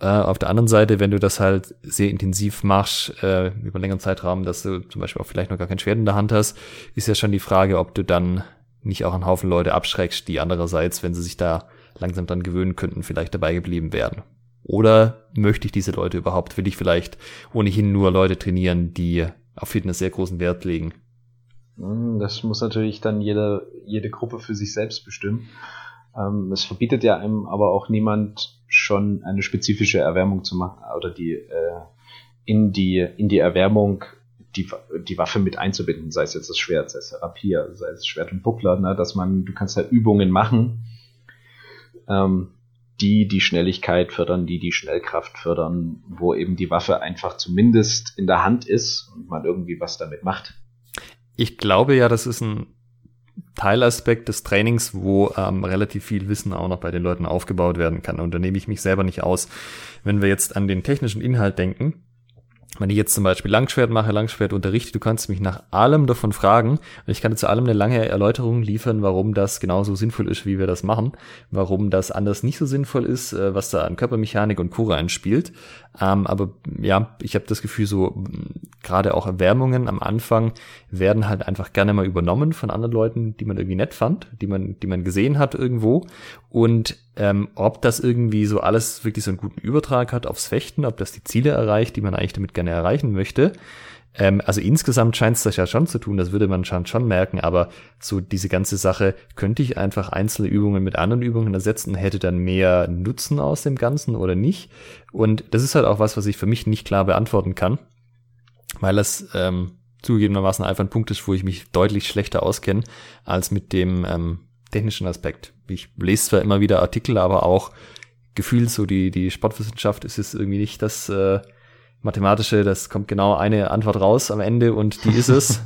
Äh, auf der anderen Seite, wenn du das halt sehr intensiv machst, äh, über einen längeren Zeitraum, dass du zum Beispiel auch vielleicht noch gar kein Schwert in der Hand hast, ist ja schon die Frage, ob du dann nicht auch einen Haufen Leute abschreckst, die andererseits, wenn sie sich da langsam dran gewöhnen könnten, vielleicht dabei geblieben wären. Oder möchte ich diese Leute überhaupt? Will ich vielleicht ohnehin nur Leute trainieren, die auf Fitness sehr großen Wert legen? Hm, das muss natürlich dann jede, jede Gruppe für sich selbst bestimmen. Ähm, es verbietet ja einem aber auch niemand schon eine spezifische Erwärmung zu machen oder die äh, in die in die Erwärmung die, die Waffe mit einzubinden, sei es jetzt das Schwert, sei es Rapier, sei es Schwert und Buckler, ne, dass man, du kannst ja Übungen machen, ähm, die die Schnelligkeit fördern, die die Schnellkraft fördern, wo eben die Waffe einfach zumindest in der Hand ist und man irgendwie was damit macht. Ich glaube ja, das ist ein Teilaspekt des Trainings, wo ähm, relativ viel Wissen auch noch bei den Leuten aufgebaut werden kann. Und da nehme ich mich selber nicht aus. Wenn wir jetzt an den technischen Inhalt denken, wenn ich jetzt zum Beispiel Langschwert mache, Langschwert unterrichte, du kannst mich nach allem davon fragen und ich kann dir zu allem eine lange Erläuterung liefern, warum das genauso sinnvoll ist, wie wir das machen, warum das anders nicht so sinnvoll ist, äh, was da an Körpermechanik und Co. einspielt. Ähm, aber ja, ich habe das Gefühl, so gerade auch Erwärmungen am Anfang werden halt einfach gerne mal übernommen von anderen Leuten, die man irgendwie nett fand, die man, die man gesehen hat irgendwo. Und ähm, ob das irgendwie so alles wirklich so einen guten Übertrag hat aufs Fechten, ob das die Ziele erreicht, die man eigentlich damit gerne erreichen möchte. Ähm, also insgesamt scheint es das ja schon zu tun, das würde man schon, schon merken, aber so diese ganze Sache, könnte ich einfach einzelne Übungen mit anderen Übungen ersetzen, hätte dann mehr Nutzen aus dem Ganzen oder nicht? Und das ist halt auch was, was ich für mich nicht klar beantworten kann, weil das ähm, zugegebenermaßen einfach ein Punkt ist, wo ich mich deutlich schlechter auskenne als mit dem ähm, technischen Aspekt. Ich lese zwar immer wieder Artikel, aber auch gefühlt so die, die Sportwissenschaft ist es irgendwie nicht das, äh, mathematische, das kommt genau eine Antwort raus am Ende und die ist es.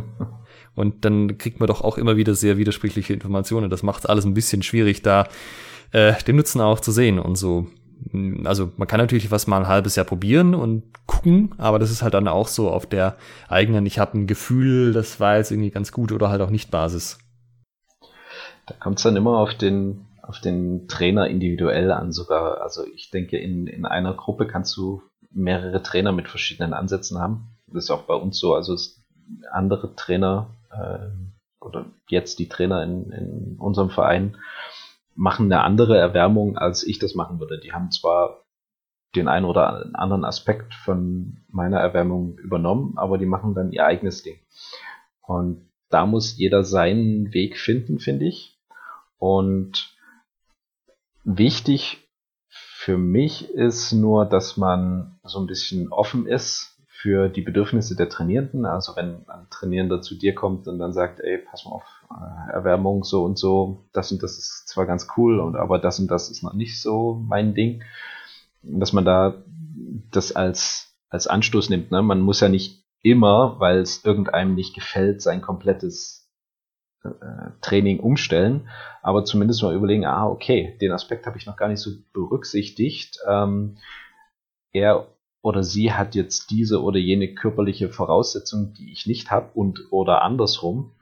[LAUGHS] und dann kriegt man doch auch immer wieder sehr widersprüchliche Informationen. Das macht alles ein bisschen schwierig, da äh, den Nutzen auch zu sehen und so. Also man kann natürlich was mal ein halbes Jahr probieren und gucken, aber das ist halt dann auch so auf der eigenen, ich habe ein Gefühl, das war jetzt irgendwie ganz gut oder halt auch nicht Basis. Da kommt es dann immer auf den, auf den Trainer individuell an sogar. Also ich denke, in, in einer Gruppe kannst du mehrere Trainer mit verschiedenen Ansätzen haben. Das ist auch bei uns so. Also andere Trainer äh, oder jetzt die Trainer in, in unserem Verein machen eine andere Erwärmung, als ich das machen würde. Die haben zwar den einen oder anderen Aspekt von meiner Erwärmung übernommen, aber die machen dann ihr eigenes Ding. Und da muss jeder seinen Weg finden, finde ich. Und wichtig für mich ist nur, dass man so ein bisschen offen ist für die Bedürfnisse der Trainierenden. Also wenn ein Trainierender zu dir kommt und dann sagt, ey, pass mal auf, Erwärmung so und so, das und das ist zwar ganz cool, und aber das und das ist noch nicht so mein Ding, dass man da das als, als Anstoß nimmt. Ne? Man muss ja nicht immer, weil es irgendeinem nicht gefällt, sein komplettes äh, Training umstellen, aber zumindest mal überlegen, ah, okay, den Aspekt habe ich noch gar nicht so berücksichtigt. Ähm, er oder sie hat jetzt diese oder jene körperliche Voraussetzung, die ich nicht habe und oder andersrum.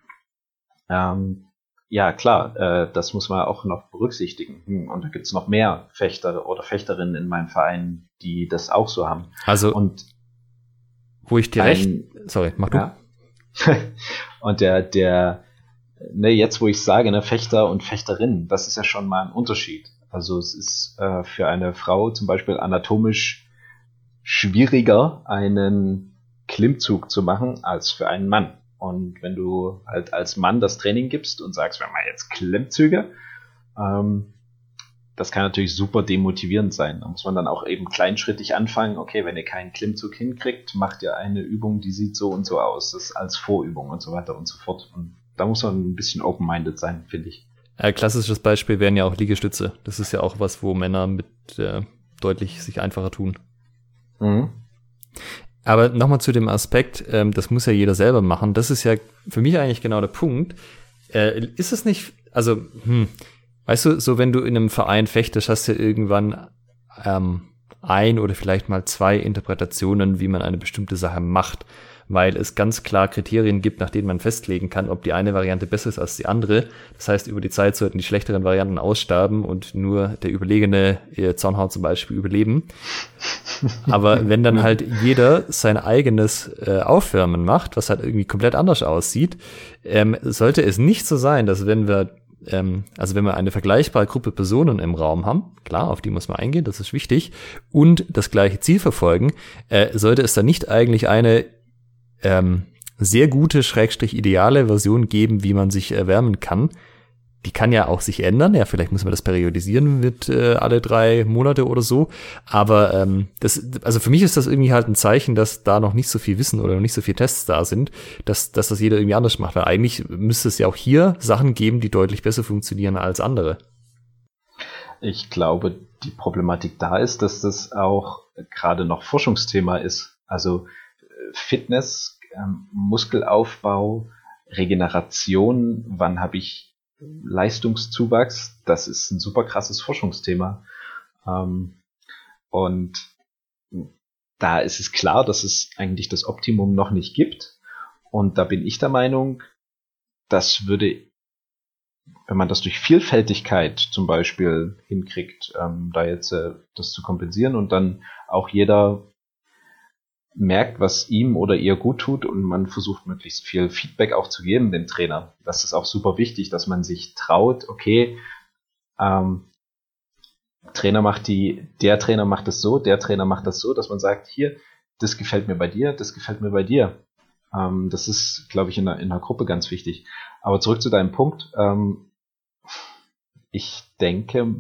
Ähm, ja, klar, äh, das muss man auch noch berücksichtigen. Hm, und da gibt es noch mehr Fechter oder Fechterinnen in meinem Verein, die das auch so haben. Also, und wo ich dir ein, recht, sorry, mach du. Ja. [LAUGHS] und der, der, ne, jetzt wo ich sage, ne, Fechter und Fechterinnen, das ist ja schon mal ein Unterschied. Also es ist äh, für eine Frau zum Beispiel anatomisch schwieriger, einen Klimmzug zu machen, als für einen Mann. Und wenn du halt als Mann das Training gibst und sagst, wir machen jetzt Klimmzüge, ähm, das kann natürlich super demotivierend sein. Da muss man dann auch eben kleinschrittig anfangen. Okay, wenn ihr keinen Klimmzug hinkriegt, macht ihr eine Übung, die sieht so und so aus. Das ist als Vorübung und so weiter und so fort. Und da muss man ein bisschen open-minded sein, finde ich. Ein klassisches Beispiel wären ja auch Liegestütze. Das ist ja auch was, wo Männer mit äh, deutlich sich einfacher tun. Mhm. Aber nochmal zu dem Aspekt, ähm, das muss ja jeder selber machen. Das ist ja für mich eigentlich genau der Punkt. Äh, ist es nicht, also, hm, weißt du, so wenn du in einem Verein fechtest, hast du ja irgendwann ähm, ein oder vielleicht mal zwei Interpretationen, wie man eine bestimmte Sache macht weil es ganz klar Kriterien gibt, nach denen man festlegen kann, ob die eine Variante besser ist als die andere. Das heißt, über die Zeit sollten die schlechteren Varianten aussterben und nur der überlegene Zaunhaut zum Beispiel überleben. Aber [LAUGHS] wenn dann halt jeder sein eigenes äh, Aufwärmen macht, was halt irgendwie komplett anders aussieht, ähm, sollte es nicht so sein, dass wenn wir ähm, also wenn wir eine vergleichbare Gruppe Personen im Raum haben, klar, auf die muss man eingehen, das ist wichtig, und das gleiche Ziel verfolgen, äh, sollte es dann nicht eigentlich eine ähm, sehr gute, schrägstrich ideale Version geben, wie man sich erwärmen kann. Die kann ja auch sich ändern. Ja, vielleicht muss man das periodisieren mit äh, alle drei Monate oder so. Aber ähm, das, also für mich ist das irgendwie halt ein Zeichen, dass da noch nicht so viel Wissen oder noch nicht so viele Tests da sind, dass, dass das jeder irgendwie anders macht. Weil eigentlich müsste es ja auch hier Sachen geben, die deutlich besser funktionieren als andere. Ich glaube, die Problematik da ist, dass das auch gerade noch Forschungsthema ist. Also Fitness, ähm, Muskelaufbau, Regeneration, wann habe ich Leistungszuwachs, das ist ein super krasses Forschungsthema. Ähm, und da ist es klar, dass es eigentlich das Optimum noch nicht gibt. Und da bin ich der Meinung, das würde, wenn man das durch Vielfältigkeit zum Beispiel hinkriegt, ähm, da jetzt äh, das zu kompensieren und dann auch jeder merkt, was ihm oder ihr gut tut und man versucht möglichst viel Feedback auch zu geben dem Trainer. Das ist auch super wichtig, dass man sich traut, okay, ähm, Trainer macht die, der Trainer macht das so, der Trainer macht das so, dass man sagt, hier, das gefällt mir bei dir, das gefällt mir bei dir. Ähm, das ist, glaube ich, in der, in der Gruppe ganz wichtig. Aber zurück zu deinem Punkt. Ähm, ich denke,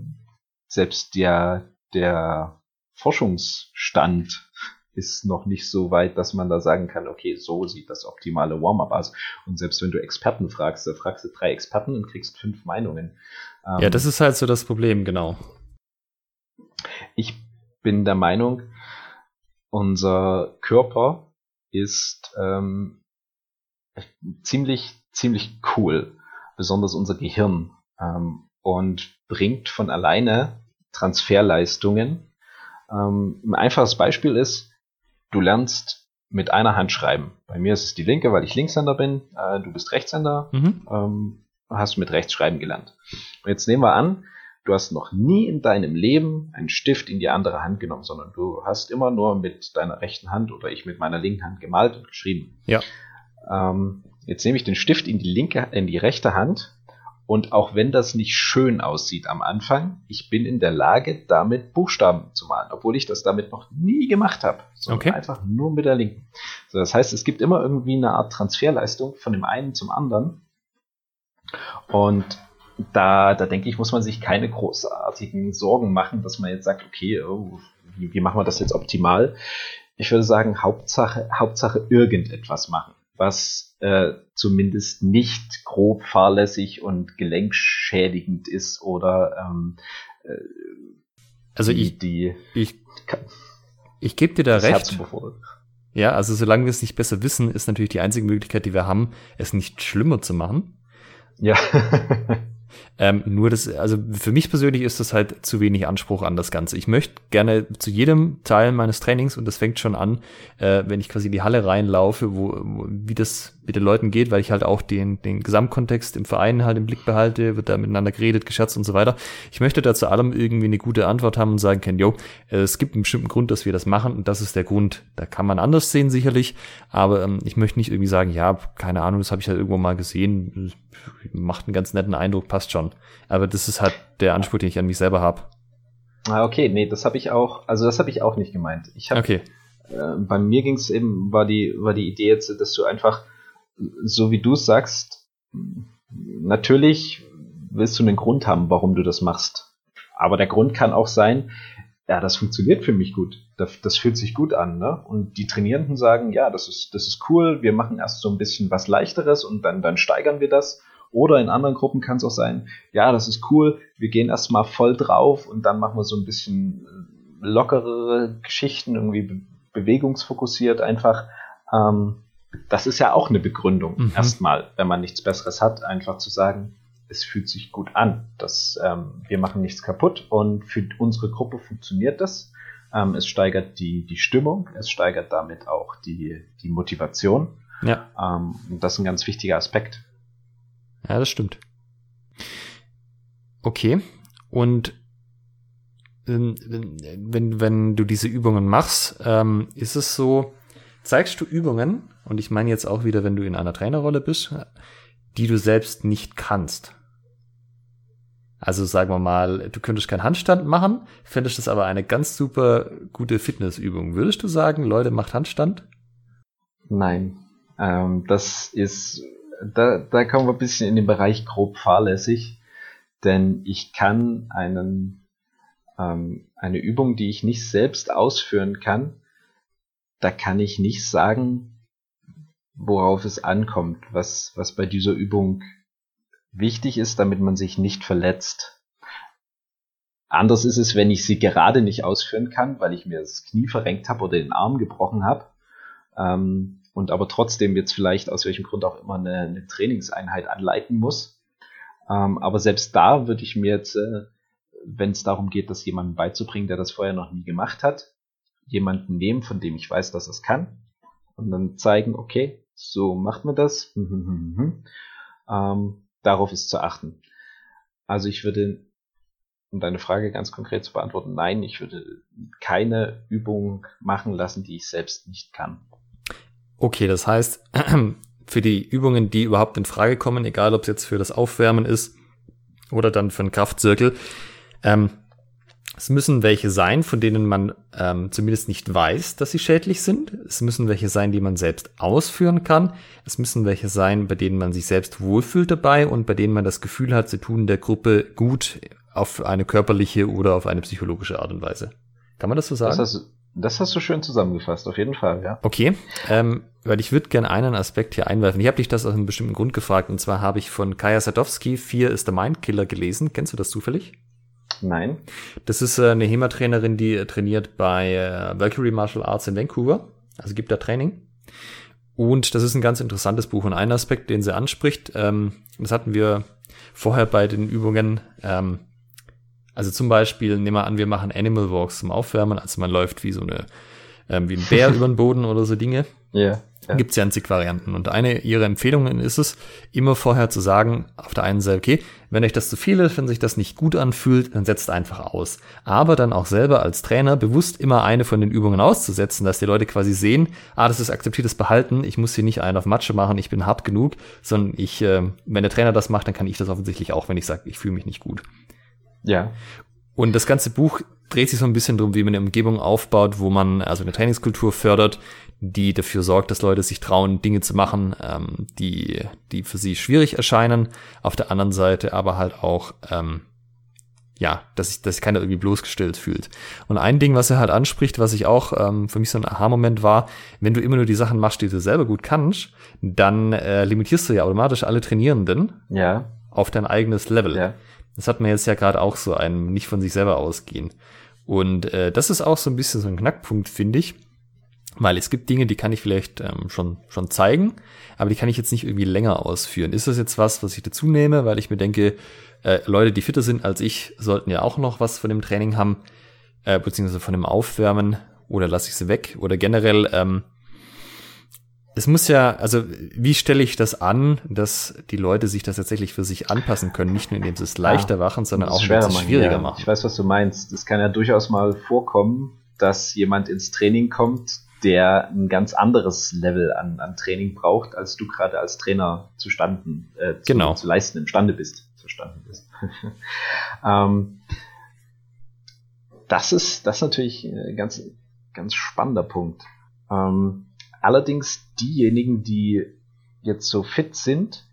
selbst der, der Forschungsstand ist noch nicht so weit, dass man da sagen kann, okay, so sieht das optimale Warm-up aus. Und selbst wenn du Experten fragst, da fragst du drei Experten und kriegst fünf Meinungen. Ähm, ja, das ist halt so das Problem, genau. Ich bin der Meinung, unser Körper ist ähm, ziemlich, ziemlich cool, besonders unser Gehirn, ähm, und bringt von alleine Transferleistungen. Ähm, ein einfaches Beispiel ist, du lernst mit einer Hand schreiben. Bei mir ist es die linke, weil ich Linkshänder bin. Äh, du bist Rechtshänder. Mhm. Ähm, hast mit rechts schreiben gelernt. Und jetzt nehmen wir an, du hast noch nie in deinem Leben einen Stift in die andere Hand genommen, sondern du hast immer nur mit deiner rechten Hand oder ich mit meiner linken Hand gemalt und geschrieben. Ja. Ähm, jetzt nehme ich den Stift in die linke, in die rechte Hand und auch wenn das nicht schön aussieht am Anfang, ich bin in der Lage, damit Buchstaben zu malen, obwohl ich das damit noch nie gemacht habe, sondern okay. einfach nur mit der linken. So, das heißt, es gibt immer irgendwie eine Art Transferleistung von dem einen zum anderen. Und da, da denke ich, muss man sich keine großartigen Sorgen machen, dass man jetzt sagt, okay, oh, wie, wie machen wir das jetzt optimal? Ich würde sagen, Hauptsache, Hauptsache irgendetwas machen was äh, zumindest nicht grob fahrlässig und gelenkschädigend ist oder ähm, äh, also die, ich, die ich, ich gebe dir da recht. Ja, also solange wir es nicht besser wissen, ist natürlich die einzige Möglichkeit, die wir haben, es nicht schlimmer zu machen. Ja. [LAUGHS] Ähm, nur das, also für mich persönlich ist das halt zu wenig Anspruch an das Ganze. Ich möchte gerne zu jedem Teil meines Trainings, und das fängt schon an, äh, wenn ich quasi in die Halle reinlaufe, wo, wo, wie das mit den Leuten geht, weil ich halt auch den, den Gesamtkontext im Verein halt im Blick behalte, wird da miteinander geredet, gescherzt und so weiter. Ich möchte da zu allem irgendwie eine gute Antwort haben und sagen können, yo, äh, es gibt einen bestimmten Grund, dass wir das machen und das ist der Grund. Da kann man anders sehen sicherlich, aber ähm, ich möchte nicht irgendwie sagen, ja, keine Ahnung, das habe ich halt irgendwo mal gesehen, macht einen ganz netten Eindruck, passt schon. Aber das ist halt der Anspruch, den ich an mich selber habe. Ah, okay, nee, das habe ich auch, also das habe ich auch nicht gemeint. Ich hab, okay. Äh, bei mir ging es eben, war die, war die Idee jetzt, dass du einfach, so wie du es sagst, natürlich willst du einen Grund haben, warum du das machst. Aber der Grund kann auch sein, ja, das funktioniert für mich gut. Das, das fühlt sich gut an, ne? Und die Trainierenden sagen, ja, das ist, das ist cool, wir machen erst so ein bisschen was leichteres und dann, dann steigern wir das. Oder in anderen Gruppen kann es auch sein, ja, das ist cool, wir gehen erstmal voll drauf und dann machen wir so ein bisschen lockerere Geschichten, irgendwie be bewegungsfokussiert einfach. Ähm, das ist ja auch eine Begründung, mhm. erstmal, wenn man nichts Besseres hat, einfach zu sagen, es fühlt sich gut an, dass ähm, wir machen nichts kaputt und für unsere Gruppe funktioniert das. Ähm, es steigert die, die Stimmung, es steigert damit auch die, die Motivation. Ja. Ähm, das ist ein ganz wichtiger Aspekt. Ja, das stimmt. Okay. Und ähm, wenn, wenn du diese Übungen machst, ähm, ist es so, zeigst du Übungen, und ich meine jetzt auch wieder, wenn du in einer Trainerrolle bist, die du selbst nicht kannst. Also sagen wir mal, du könntest keinen Handstand machen, fändest das aber eine ganz super gute Fitnessübung. Würdest du sagen, Leute, macht Handstand? Nein. Ähm, das ist da, da kommen wir ein bisschen in den Bereich grob fahrlässig, denn ich kann einen, ähm, eine Übung, die ich nicht selbst ausführen kann, da kann ich nicht sagen, worauf es ankommt, was, was bei dieser Übung wichtig ist, damit man sich nicht verletzt. Anders ist es, wenn ich sie gerade nicht ausführen kann, weil ich mir das Knie verrenkt habe oder den Arm gebrochen habe. Ähm, und aber trotzdem jetzt vielleicht aus welchem Grund auch immer eine, eine Trainingseinheit anleiten muss. Ähm, aber selbst da würde ich mir jetzt, äh, wenn es darum geht, das jemandem beizubringen, der das vorher noch nie gemacht hat, jemanden nehmen, von dem ich weiß, dass es kann, und dann zeigen, okay, so macht man das. [LAUGHS] ähm, darauf ist zu achten. Also ich würde, um deine Frage ganz konkret zu beantworten, nein, ich würde keine Übung machen lassen, die ich selbst nicht kann. Okay, das heißt, [CLEARS THROAT] für die Übungen, die überhaupt in Frage kommen, egal ob es jetzt für das Aufwärmen ist oder dann für einen Kraftzirkel, ähm, es müssen welche sein, von denen man ähm, zumindest nicht weiß, dass sie schädlich sind. Es müssen welche sein, die man selbst ausführen kann. Es müssen welche sein, bei denen man sich selbst wohlfühlt dabei und bei denen man das Gefühl hat, sie tun der Gruppe gut auf eine körperliche oder auf eine psychologische Art und Weise. Kann man das so sagen? Das hast, das hast du schön zusammengefasst, auf jeden Fall, ja. Okay, ähm, weil ich würde gerne einen Aspekt hier einwerfen. Ich habe dich das aus einem bestimmten Grund gefragt, und zwar habe ich von Kaya Sadowski Fear is the Mind Killer gelesen. Kennst du das zufällig? Nein. Das ist äh, eine HEMA-Trainerin, die trainiert bei äh, Valkyrie Martial Arts in Vancouver. Also gibt da Training. Und das ist ein ganz interessantes Buch. Und ein Aspekt, den sie anspricht, ähm, das hatten wir vorher bei den Übungen, ähm, also zum Beispiel, nehmen wir an, wir machen Animal Walks zum Aufwärmen, also man läuft wie so eine, ähm, wie ein Bär [LAUGHS] über den Boden oder so Dinge. Ja. Ja. Gibt es ja zig Varianten. Und eine ihrer Empfehlungen ist es, immer vorher zu sagen, auf der einen Seite, okay, wenn euch das zu viel ist, wenn sich das nicht gut anfühlt, dann setzt einfach aus. Aber dann auch selber als Trainer bewusst immer eine von den Übungen auszusetzen, dass die Leute quasi sehen, ah, das ist akzeptiertes Behalten, ich muss hier nicht einen auf Matsche machen, ich bin hart genug, sondern ich, äh, wenn der Trainer das macht, dann kann ich das offensichtlich auch, wenn ich sage, ich fühle mich nicht gut. Ja. Und das ganze Buch dreht sich so ein bisschen drum, wie man eine Umgebung aufbaut, wo man also eine Trainingskultur fördert, die dafür sorgt, dass Leute sich trauen, Dinge zu machen, ähm, die, die für sie schwierig erscheinen. Auf der anderen Seite aber halt auch, ähm, ja, dass sich, dass sich keiner irgendwie bloßgestellt fühlt. Und ein Ding, was er halt anspricht, was ich auch ähm, für mich so ein Aha-Moment war, wenn du immer nur die Sachen machst, die du selber gut kannst, dann äh, limitierst du ja automatisch alle Trainierenden ja. auf dein eigenes Level. Ja. Das hat man jetzt ja gerade auch so einem nicht von sich selber ausgehen. Und äh, das ist auch so ein bisschen so ein Knackpunkt, finde ich. Weil es gibt Dinge, die kann ich vielleicht ähm, schon, schon zeigen, aber die kann ich jetzt nicht irgendwie länger ausführen. Ist das jetzt was, was ich dazu nehme, weil ich mir denke, äh, Leute, die fitter sind als ich, sollten ja auch noch was von dem Training haben, äh, beziehungsweise von dem Aufwärmen, oder lasse ich sie weg? Oder generell, ähm, es muss ja, also wie stelle ich das an, dass die Leute sich das tatsächlich für sich anpassen können, nicht nur indem sie es leichter Ja, machen, sondern auch indem sie es schwieriger ja. machen. Ich weiß, was du meinst. Es kann ja durchaus mal vorkommen, dass jemand ins Training kommt, der ein ganz anderes Level an, an Training braucht, als du gerade als Trainer zustanden, äh, zu, Genau. zu leisten imstande bist. Zustanden bist. [LAUGHS] ähm, das ist, das ist natürlich ein ganz, ganz spannender Punkt. Ähm, allerdings diejenigen, die jetzt so fit sind,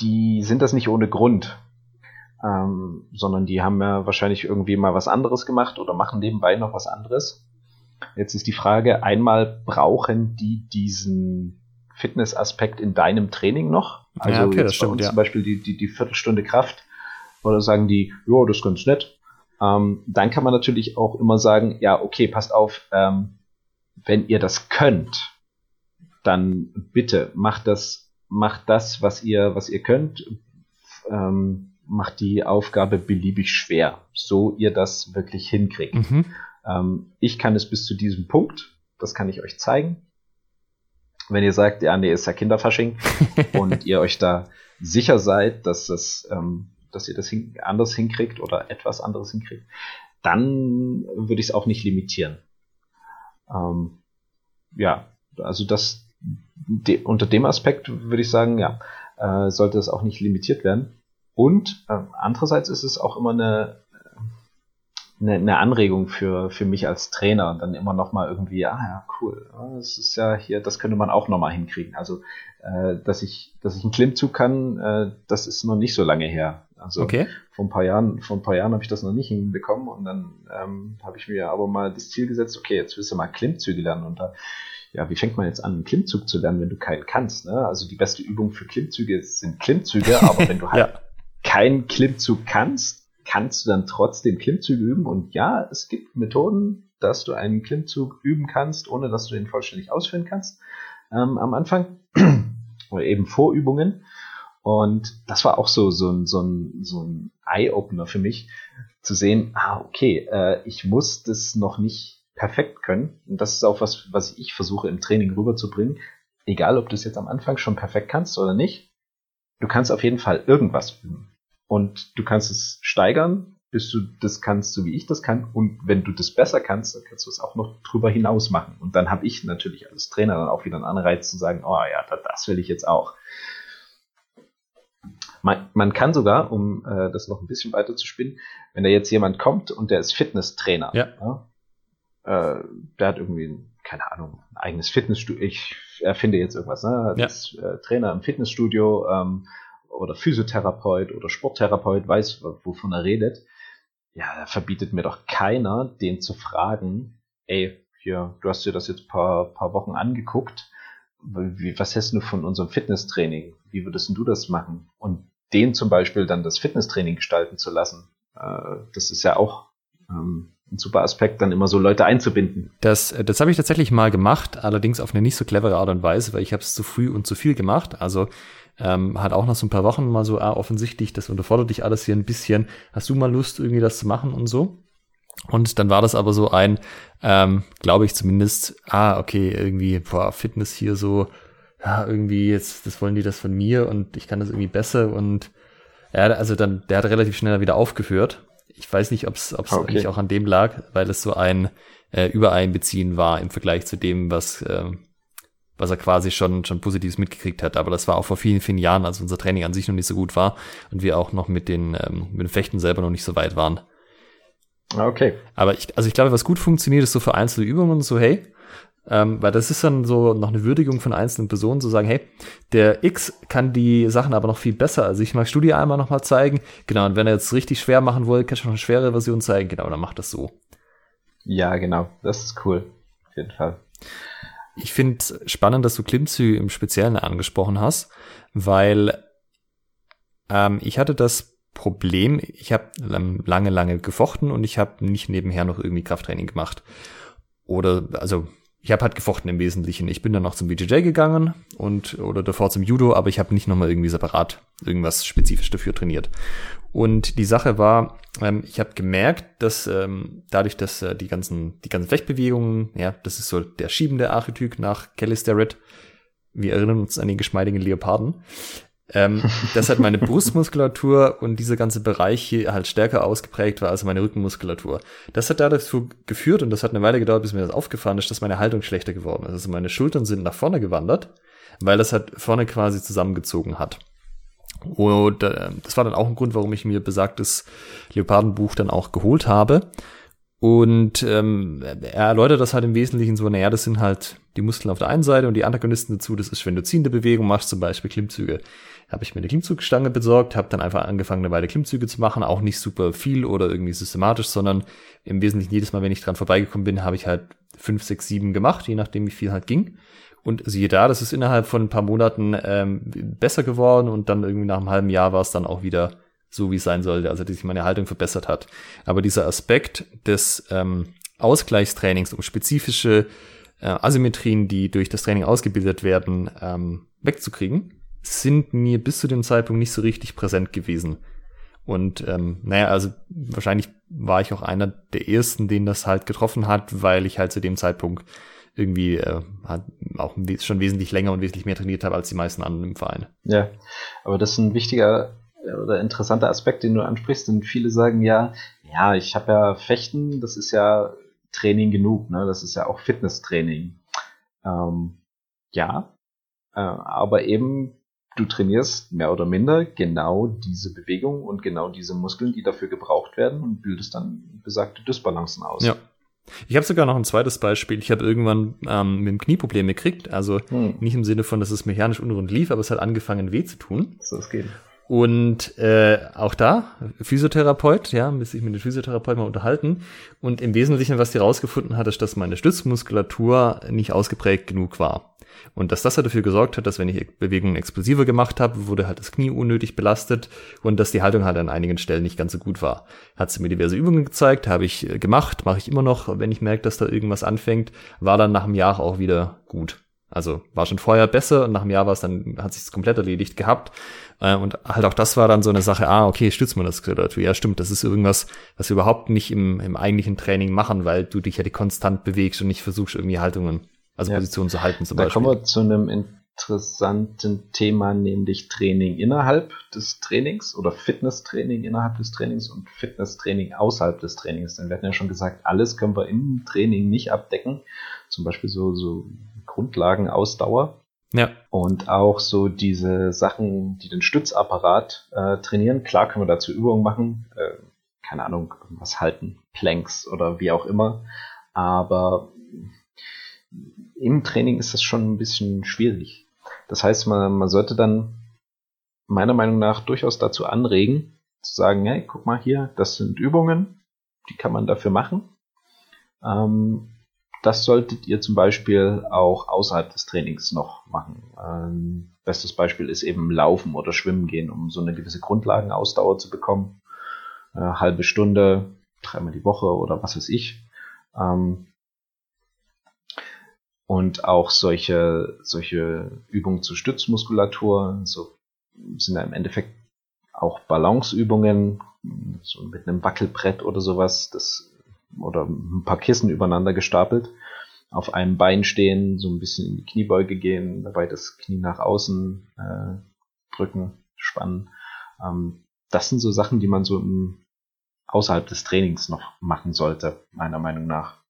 die sind das nicht ohne Grund ähm, sondern die haben ja wahrscheinlich irgendwie mal was anderes gemacht oder machen nebenbei noch was anderes. Jetzt ist die Frage, einmal brauchen die diesen Fitnessaspekt in deinem Training noch? Also Ja, okay, das stimmt, ja. zum Beispiel die, die, die Viertelstunde Kraft oder sagen die, ja, das ist ganz nett. Ähm, dann kann man natürlich auch immer sagen, ja, okay, passt auf, ähm, wenn ihr das könnt, dann bitte macht das, macht das, was ihr, was ihr könnt, ähm, macht die Aufgabe beliebig schwer, so ihr das wirklich hinkriegt. Mhm. Ähm, ich kann es bis zu diesem Punkt, das kann ich euch zeigen. Wenn ihr sagt, ja, nee, ist ja Kinderfasching [LAUGHS] und ihr euch da sicher seid, dass das, ähm, dass ihr das hin anders hinkriegt oder etwas anderes hinkriegt, dann würde ich es auch nicht limitieren. Ähm, ja, also das de, unter dem Aspekt würde ich sagen, ja, äh, sollte es auch nicht limitiert werden. Und äh, andererseits ist es auch immer eine, eine, eine Anregung für, für mich als Trainer und dann immer noch mal irgendwie, ah ja, cool, ja, das ist ja hier, das könnte man auch noch mal hinkriegen. Also, äh, dass ich, dass ich einen Klimmzug kann, äh, das ist noch nicht so lange her. Also Okay. vor ein paar Jahren, vor ein paar Jahren habe ich das noch nicht hinbekommen und dann ähm, habe ich mir aber mal das Ziel gesetzt, okay, jetzt willst du mal Klimmzüge lernen und da, ja, wie fängt man jetzt an, einen Klimmzug zu lernen, wenn du keinen kannst? Ne? Also die beste Übung für Klimmzüge sind Klimmzüge, aber wenn du [LAUGHS] halt Ja. keinen Klimmzug kannst, kannst du dann trotzdem Klimmzüge üben und ja, es gibt Methoden, dass du einen Klimmzug üben kannst, ohne dass du den vollständig ausführen kannst ähm, am Anfang [CLEARS THROAT] oder eben Vorübungen. Und das war auch so, so ein, so ein, so ein Eye-Opener für mich, zu sehen, ah, okay, äh, ich muss das noch nicht perfekt können. Und das ist auch was, was ich versuche im Training rüberzubringen. Egal, ob du es jetzt am Anfang schon perfekt kannst oder nicht, du kannst auf jeden Fall irgendwas üben. Und du kannst es steigern, bis du das kannst, so wie ich das kann. Und wenn du das besser kannst, dann kannst du es auch noch drüber hinaus machen. Und dann habe ich natürlich als Trainer dann auch wieder einen Anreiz zu sagen, oh ja, da- das will ich jetzt auch. Man, man kann sogar, um äh, das noch ein bisschen weiter zu spinnen, wenn da jetzt jemand kommt und der ist Fitnesstrainer, Ja. äh, der hat irgendwie, keine Ahnung, ein eigenes Fitnessstudio, ich erfinde jetzt irgendwas, ne? Ja. Das äh, Trainer im Fitnessstudio ähm, oder Physiotherapeut oder Sporttherapeut weiß, wovon er redet. Ja, da verbietet mir doch keiner, den zu fragen, ey, hier, du hast dir das jetzt paar, paar Wochen angeguckt, wie, was hältst du von unserem Fitnesstraining? Wie würdest du das machen? Und den zum Beispiel dann das Fitnesstraining gestalten zu lassen, äh, das ist ja auch ähm, ein super Aspekt, dann immer so Leute einzubinden. Das, äh, das habe ich tatsächlich mal gemacht, allerdings auf eine nicht so clevere Art und Weise, weil ich habe es zu früh und zu viel gemacht. Also ähm, hat auch nach so ein paar Wochen mal so, ah, offensichtlich, das unterfordert dich alles hier ein bisschen. Hast du mal Lust, irgendwie das zu machen und so? Und dann war das aber so ein, ähm, glaube ich zumindest, ah, okay, irgendwie, boah, Fitness hier so, ja, irgendwie, jetzt, das wollen die das von mir und ich kann das irgendwie besser und ja, also dann, der hat relativ schnell wieder aufgeführt. Ich weiß nicht, ob es ah, okay. nicht auch an dem lag, weil es so ein äh, Übereinbeziehen war im Vergleich zu dem, was, äh, was er quasi schon, schon Positives mitgekriegt hat. Aber das war auch vor vielen, vielen Jahren, als unser Training an sich noch nicht so gut war und wir auch noch mit den, ähm, mit den Fechten selber noch nicht so weit waren. Okay. Aber ich, also ich glaube, was gut funktioniert, ist so für einzelne Übungen so, hey, ähm, weil das ist dann so noch eine Würdigung von einzelnen Personen, zu sagen, hey, der X kann die Sachen aber noch viel besser. Also ich mag Studie einmal nochmal zeigen. Genau, und wenn er jetzt richtig schwer machen will, kann ich noch eine schwere Version zeigen. Genau, dann macht das so. Ja, genau. Das ist cool. Auf jeden Fall. Ich finde spannend, dass du Klimmzüge im Speziellen angesprochen hast, weil ähm, ich hatte das Problem, ich habe lange, lange gefochten und ich habe nicht nebenher noch irgendwie Krafttraining gemacht. Oder, also ich habe halt gefochten im Wesentlichen. Ich bin dann noch zum BJJ gegangen und oder davor zum Judo, aber ich habe nicht nochmal irgendwie separat irgendwas spezifisch dafür trainiert. Und die Sache war, ähm, ich habe gemerkt, dass ähm, dadurch, dass äh, die ganzen die ganzen Fechtbewegungen, ja, das ist so der schiebende Archetyp nach Kelly Starrett. Wir erinnern uns an den geschmeidigen Leoparden ähm, [LAUGHS] dass halt meine Brustmuskulatur und dieser ganze Bereich hier halt stärker ausgeprägt war als meine Rückenmuskulatur. Das hat dazu geführt, und das hat eine Weile gedauert, bis mir das aufgefallen ist, dass meine Haltung schlechter geworden ist. Also meine Schultern sind nach vorne gewandert, weil das halt vorne quasi zusammengezogen hat. Und äh, das war dann auch ein Grund, warum ich mir besagtes Leopardenbuch dann auch geholt habe. Und ähm, er erläutert das halt im Wesentlichen so, naja, das sind halt die Muskeln auf der einen Seite und die Antagonisten dazu, das ist, wenn du ziehende Bewegung machst, zum Beispiel Klimmzüge habe ich mir eine Klimmzugstange besorgt, habe dann einfach angefangen, eine Weile Klimmzüge zu machen, auch nicht super viel oder irgendwie systematisch, sondern im Wesentlichen jedes Mal, wenn ich dran vorbeigekommen bin, habe ich halt fünf, sechs, sieben gemacht, je nachdem, wie viel halt ging. Und siehe da, das ist innerhalb von ein paar Monaten ähm, besser geworden und dann irgendwie nach einem halben Jahr war es dann auch wieder so, wie es sein sollte, also dass sich meine Haltung verbessert hat. Aber dieser Aspekt des ähm, Ausgleichstrainings, um spezifische äh, Asymmetrien, die durch das Training ausgebildet werden, ähm, wegzukriegen, sind mir bis zu dem Zeitpunkt nicht so richtig präsent gewesen. Und ähm, naja, also wahrscheinlich war ich auch einer der ersten, den das halt getroffen hat, weil ich halt zu dem Zeitpunkt irgendwie äh, auch schon wesentlich länger und wesentlich mehr trainiert habe als die meisten anderen im Verein. Ja, aber das ist ein wichtiger äh, oder interessanter Aspekt, den du ansprichst. Und viele sagen ja, ja, ich habe ja Fechten, das ist ja Training genug, ne? Das ist ja auch Fitnesstraining. Ähm, ja, äh, aber eben du trainierst mehr oder minder genau diese Bewegung und genau diese Muskeln, die dafür gebraucht werden und bildest dann besagte Dysbalancen aus. Ja. Ich habe sogar noch ein zweites Beispiel. Ich habe irgendwann ähm, mit dem Knie Probleme gekriegt. Also hm. nicht im Sinne von, dass es mechanisch unrund lief, aber es hat angefangen weh zu tun. So es geht. Und äh, auch da, Physiotherapeut, ja, muss ich mit dem Physiotherapeut mal unterhalten. Und im Wesentlichen, was die rausgefunden hat, ist, dass meine Stützmuskulatur nicht ausgeprägt genug war. Und dass das halt dafür gesorgt hat, dass wenn ich Bewegungen explosiver gemacht habe, wurde halt das Knie unnötig belastet und dass die Haltung halt an einigen Stellen nicht ganz so gut war. Hat sie mir diverse Übungen gezeigt, habe ich äh, gemacht, mache ich immer noch, wenn ich merke, dass da irgendwas anfängt, war dann nach einem Jahr auch wieder gut. Also war schon vorher besser und nach einem Jahr war es dann, hat sich komplett erledigt gehabt. Äh, und halt auch das war dann so eine Sache, ah, okay, stützt man das dazu. Ja, stimmt, das ist irgendwas, was wir überhaupt nicht im, im eigentlichen Training machen, weil du dich ja die konstant bewegst und nicht versuchst, irgendwie Haltungen also ja. Position zu halten zum da Beispiel. Da kommen wir zu einem interessanten Thema, nämlich Training innerhalb des Trainings oder Fitnesstraining innerhalb des Trainings und Fitnesstraining außerhalb des Trainings. Denn wir hatten ja schon gesagt, alles können wir im Training nicht abdecken. Zum Beispiel so, so Grundlagen Ausdauer. Ja. Und auch so diese Sachen, die den Stützapparat äh, trainieren. Klar können wir dazu Übungen machen. Äh, keine Ahnung, was halten, Planks oder wie auch immer. Aber im Training ist das schon ein bisschen schwierig. Das heißt, man, man sollte dann meiner Meinung nach durchaus dazu anregen, zu sagen, hey, guck mal hier, das sind Übungen, die kann man dafür machen. Ähm, das solltet ihr zum Beispiel auch außerhalb des Trainings noch machen. Ähm, bestes Beispiel ist eben Laufen oder Schwimmen gehen, um so eine gewisse Grundlagenausdauer zu bekommen. äh, halbe Stunde, dreimal die Woche oder was weiß ich. Ähm, und auch solche, solche Übungen zur Stützmuskulatur, so sind ja im Endeffekt auch Balanceübungen, so mit einem Wackelbrett oder sowas, das, oder ein paar Kissen übereinander gestapelt, auf einem Bein stehen, so ein bisschen in die Kniebeuge gehen, dabei das Knie nach außen äh, drücken, spannen. Ähm, das sind so Sachen, die man so im, außerhalb des Trainings noch machen sollte, meiner Meinung nach.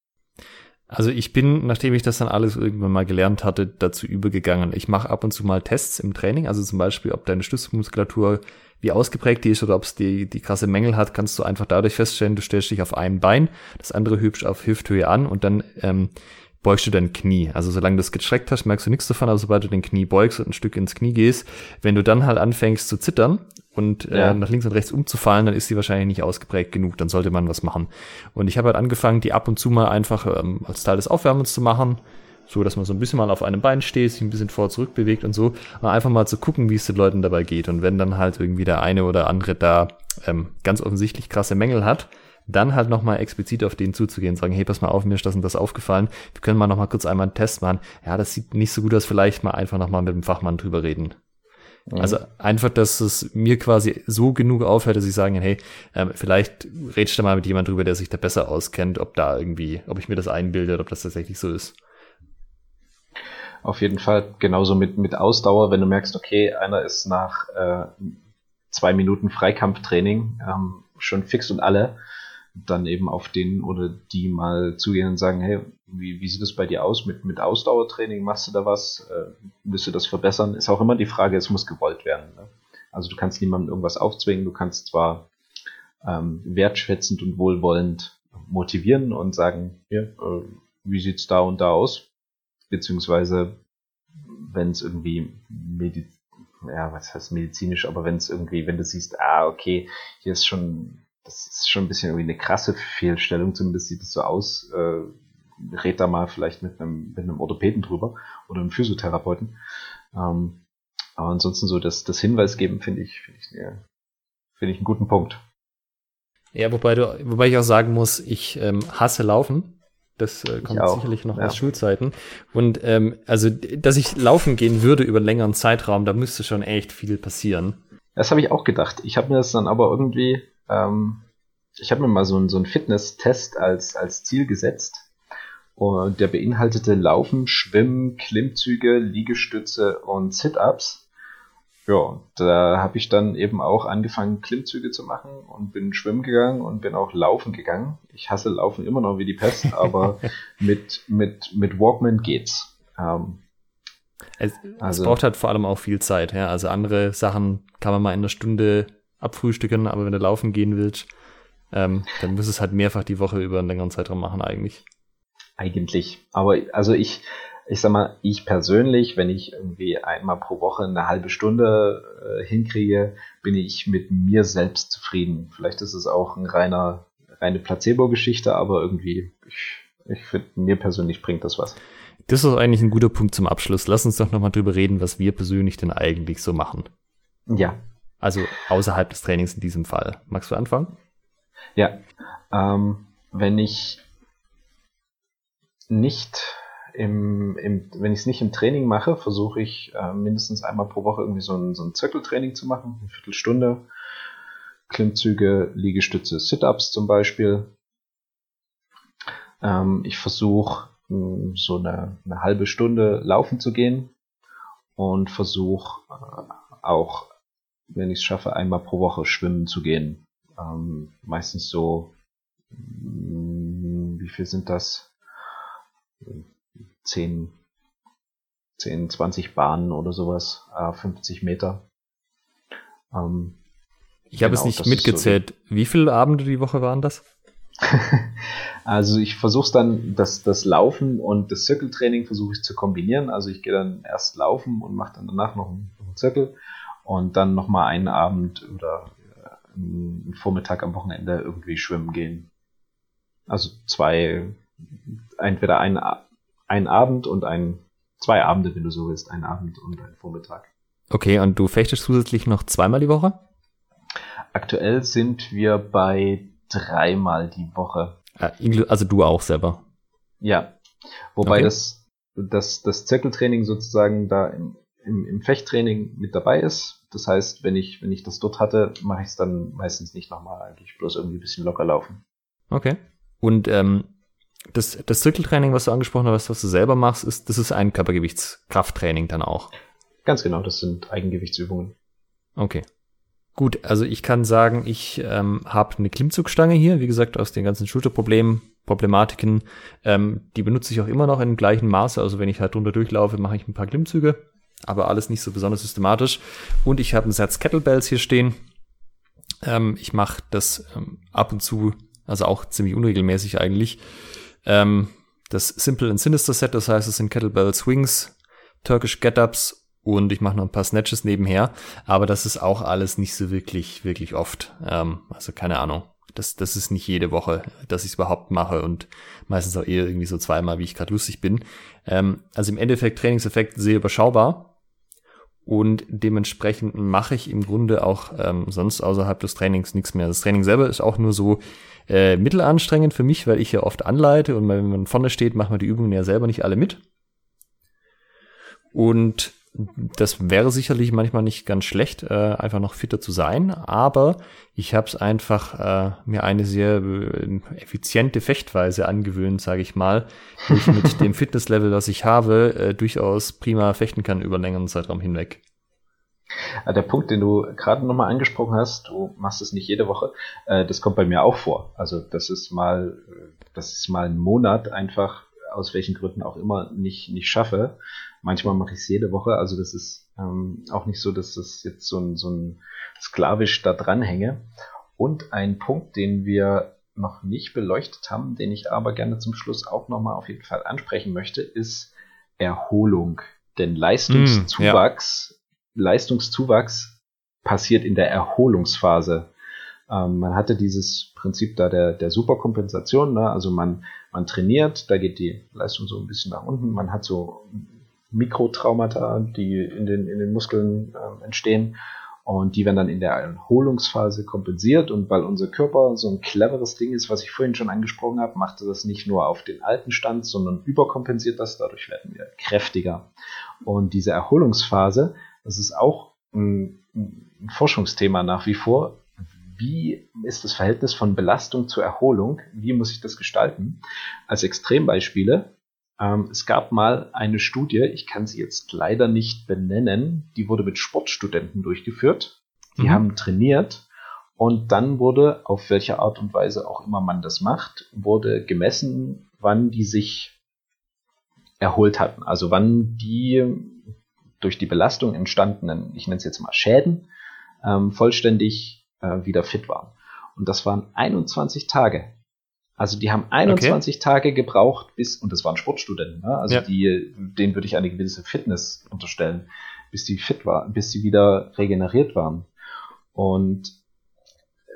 Also ich bin, nachdem ich das dann alles irgendwann mal gelernt hatte, dazu übergegangen. Ich mache ab und zu mal Tests im Training, also zum Beispiel, ob deine Stützmuskulatur wie ausgeprägt die ist oder ob es die, die krasse Mängel hat, kannst du einfach dadurch feststellen, du stellst dich auf einem Bein, das andere hübsch auf Hüfthöhe an und dann ähm, beugst du dein Knie. Also solange du es gestreckt hast, merkst du nichts davon, aber sobald du den Knie beugst und ein Stück ins Knie gehst, wenn du dann halt anfängst zu zittern und äh, ja. nach links und rechts umzufallen, dann ist die wahrscheinlich nicht ausgeprägt genug, dann sollte man was machen. Und ich habe halt angefangen, die ab und zu mal einfach ähm, als Teil des Aufwärmens zu machen, so dass man so ein bisschen mal auf einem Bein steht, sich ein bisschen vor zurück bewegt und so, und einfach mal zu gucken, wie es den Leuten dabei geht. Und wenn dann halt irgendwie der eine oder andere da ähm, ganz offensichtlich krasse Mängel hat, dann halt nochmal explizit auf den zuzugehen, sagen, hey, pass mal auf, mir ist das und das aufgefallen, wir können mal nochmal kurz einmal einen Test machen. Ja, das sieht nicht so gut aus, vielleicht mal einfach nochmal mit dem Fachmann drüber reden. Mhm. Also einfach, dass es mir quasi so genug aufhört, dass ich sagen, hey, ähm, vielleicht redest du mal mit jemand drüber, der sich da besser auskennt, ob da irgendwie, ob ich mir das einbilde, ob das tatsächlich so ist. Auf jeden Fall genauso mit, mit Ausdauer, wenn du merkst, okay, einer ist nach äh, zwei Minuten Freikampftraining ähm, schon fix und alle, dann eben auf den oder die mal zugehen und sagen, hey, wie, wie sieht es bei dir aus mit, mit Ausdauertraining? Machst du da was? Äh, willst du das verbessern? Ist auch immer die Frage, es muss gewollt werden. Ne? Also du kannst niemandem irgendwas aufzwingen, du kannst zwar ähm, wertschätzend und wohlwollend motivieren und sagen, hier, äh, wie sieht's da und da aus? Beziehungsweise, wenn es irgendwie Mediz ja, was heißt medizinisch, aber wenn es irgendwie, wenn du siehst, ah, okay, hier ist schon das ist schon ein bisschen irgendwie eine krasse Fehlstellung, zumindest sieht es so aus. Äh, red da mal vielleicht mit einem, mit einem Orthopäden drüber oder einem Physiotherapeuten. Ähm, aber ansonsten so das, das Hinweis geben, finde ich, finde ich, ja, finde ich einen guten Punkt. Ja, wobei du, wobei ich auch sagen muss, ich ähm, hasse Laufen. Das äh, kommt sicherlich noch ja. aus Schulzeiten. Und ähm, also, dass ich laufen gehen würde über einen längeren Zeitraum, da müsste schon echt viel passieren. Das habe ich auch gedacht. Ich habe mir das dann aber irgendwie ähm, ich habe mir mal so, einen, so einen Fitness-Test als, als Ziel gesetzt. Und der beinhaltete Laufen, Schwimmen, Klimmzüge, Liegestütze und Sit-Ups. Ja, da habe ich dann eben auch angefangen, Klimmzüge zu machen und bin schwimmen gegangen und bin auch laufen gegangen. Ich hasse Laufen immer noch wie die Pest, [LAUGHS] aber mit, mit, mit Walkman geht's. Ähm, es, also, es braucht halt vor allem auch viel Zeit. Ja? Also andere Sachen kann man mal in einer Stunde abfrühstücken, aber wenn du laufen gehen willst, ähm, dann musst du es halt mehrfach die Woche über einen längeren Zeitraum machen eigentlich. Eigentlich. Aber also ich, ich sag mal, ich persönlich, wenn ich irgendwie einmal pro Woche eine halbe Stunde äh, hinkriege, bin ich mit mir selbst zufrieden. Vielleicht ist es auch ein reiner, reine Placebo-Geschichte, aber irgendwie, ich, ich finde, mir persönlich bringt das was. Das ist eigentlich ein guter Punkt zum Abschluss. Lass uns doch nochmal drüber reden, was wir persönlich denn eigentlich so machen. Ja, also außerhalb des Trainings in diesem Fall. Magst du anfangen? Ja. Ähm, wenn ich nicht im, im wenn ich es nicht im Training mache, versuche ich äh, mindestens einmal pro Woche irgendwie so ein, so ein Zirkeltraining zu machen, eine Viertelstunde. Klimmzüge, Liegestütze, Sit-Ups zum Beispiel. Ähm, ich versuche so eine, eine halbe Stunde laufen zu gehen und versuche äh, auch wenn ich es schaffe, einmal pro Woche schwimmen zu gehen. Ähm, meistens so, mm, wie viel sind das? 10, 10, 20 Bahnen oder sowas, äh, 50 Meter. Ähm, ich habe genau, es nicht mitgezählt. So wie viele Abende die Woche waren das? [LAUGHS] also ich versuche dann, das, das Laufen und das Zirkeltraining versuche ich zu kombinieren. Also ich gehe dann erst laufen und mache dann danach noch einen, noch einen Zirkel und dann nochmal einen Abend oder äh, einen Vormittag am Wochenende irgendwie schwimmen gehen. Also zwei, entweder ein, ein Abend und ein, zwei Abende, wenn du so willst, ein Abend und ein Vormittag. Okay, und du fechtest zusätzlich noch zweimal die Woche? Aktuell sind wir bei dreimal die Woche. Also du auch selber. Ja. Wobei okay. das, das, das Zirkeltraining sozusagen da im, im, im Fechttraining mit dabei ist. Das heißt, wenn ich, wenn ich das dort hatte, mache ich es dann meistens nicht nochmal, eigentlich bloß irgendwie ein bisschen locker laufen. Okay. Und ähm, das, das Zirkeltraining, was du angesprochen hast, was du selber machst, ist, das ist ein Körpergewichtskrafttraining dann auch. Ganz genau, das sind Eigengewichtsübungen. Okay. Gut, also ich kann sagen, ich ähm, habe eine Klimmzugstange hier, wie gesagt, aus den ganzen Schulterproblemen, Problematiken. Ähm, die benutze ich auch immer noch in gleichem Maße. Also wenn ich halt drunter durchlaufe, mache ich ein paar Klimmzüge, aber alles nicht so besonders systematisch. Und ich habe einen Satz Kettlebells hier stehen. Ähm, ich mache das ähm, ab und zu, also auch ziemlich unregelmäßig eigentlich. Ähm, das Simple and Sinister Set, das heißt, es sind Kettlebell Swings, Turkish Get-Ups und ich mache noch ein paar Snatches nebenher, aber das ist auch alles nicht so wirklich, wirklich oft. Ähm, also keine Ahnung. Das, das ist nicht jede Woche, dass ich es überhaupt mache und meistens auch eher irgendwie so zweimal, wie ich gerade lustig bin. Ähm, also im Endeffekt Trainingseffekt sehr überschaubar und dementsprechend mache ich im Grunde auch ähm, sonst außerhalb des Trainings nichts mehr. Das Training selber ist auch nur so äh, mittelanstrengend für mich, weil ich ja oft anleite und wenn man vorne steht, machen wir die Übungen ja selber nicht alle mit. Und das wäre sicherlich manchmal nicht ganz schlecht, äh, einfach noch fitter zu sein, aber ich habe es einfach äh, mir eine sehr äh, effiziente Fechtweise angewöhnt, sage ich mal, wo ich mit [LAUGHS] dem Fitnesslevel, das ich habe, äh, durchaus prima fechten kann über längeren Zeitraum hinweg. Der Punkt, den du gerade nochmal angesprochen hast, du machst es nicht jede Woche, äh, das kommt bei mir auch vor. Also das ist mal, das ist mal ein Monat einfach, aus welchen Gründen auch immer, nicht, nicht schaffe. Manchmal mache ich es jede Woche, also das ist ähm, auch nicht so, dass das jetzt so ein, so ein sklavisch da dranhänge. Und ein Punkt, den wir noch nicht beleuchtet haben, den ich aber gerne zum Schluss auch nochmal auf jeden Fall ansprechen möchte, ist Erholung. Denn Leistungszuwachs, mm, ja. Leistungszuwachs passiert in der Erholungsphase. Ähm, man hatte dieses Prinzip da der, der Superkompensation, ne? also man, man trainiert, da geht die Leistung so ein bisschen nach unten, man hat so Mikrotraumata, die in den, in den Muskeln äh, entstehen. Und die werden dann in der Erholungsphase kompensiert. Und weil unser Körper so ein cleveres Ding ist, was ich vorhin schon angesprochen habe, macht er das nicht nur auf den alten Stand, sondern überkompensiert das. Dadurch werden wir kräftiger. Und diese Erholungsphase, das ist auch ein, ein Forschungsthema nach wie vor. Wie ist das Verhältnis von Belastung zur Erholung? Wie muss ich das gestalten? Als Extrembeispiele ähm, es gab mal eine Studie, ich kann sie jetzt leider nicht benennen, die wurde mit Sportstudenten durchgeführt. Die mhm. haben trainiert und dann wurde, auf welche Art und Weise auch immer man das macht, wurde gemessen, wann die sich erholt hatten. Also wann die durch die Belastung entstandenen, ich nenne es jetzt mal Schäden, ähm, vollständig äh, wieder fit waren. Und das waren 21 Tage. Also die haben 21 okay. Tage gebraucht, bis, und das waren Sportstudenten, ne? also ja. die, denen würde ich eine gewisse Fitness unterstellen, bis die fit waren, bis sie wieder regeneriert waren. Und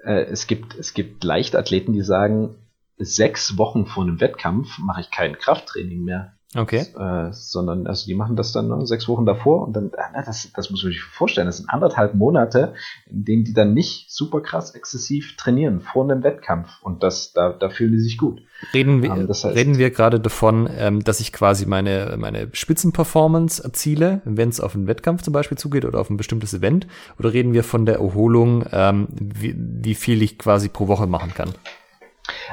äh, es gibt, es gibt Leichtathleten, die sagen, sechs Wochen vor einem Wettkampf mache ich kein Krafttraining mehr. Okay. Äh, sondern, also die machen das dann ne, sechs Wochen davor und dann, na, das, das muss man sich vorstellen, das sind anderthalb Monate, in denen die dann nicht super krass exzessiv trainieren vor einem Wettkampf und das, da, da fühlen die sich gut. Reden wir, ähm, das heißt, reden wir gerade davon, ähm, dass ich quasi meine, meine Spitzenperformance erziele, wenn es auf einen Wettkampf zum Beispiel zugeht oder auf ein bestimmtes Event, oder reden wir von der Erholung, ähm, wie, wie viel ich quasi pro Woche machen kann?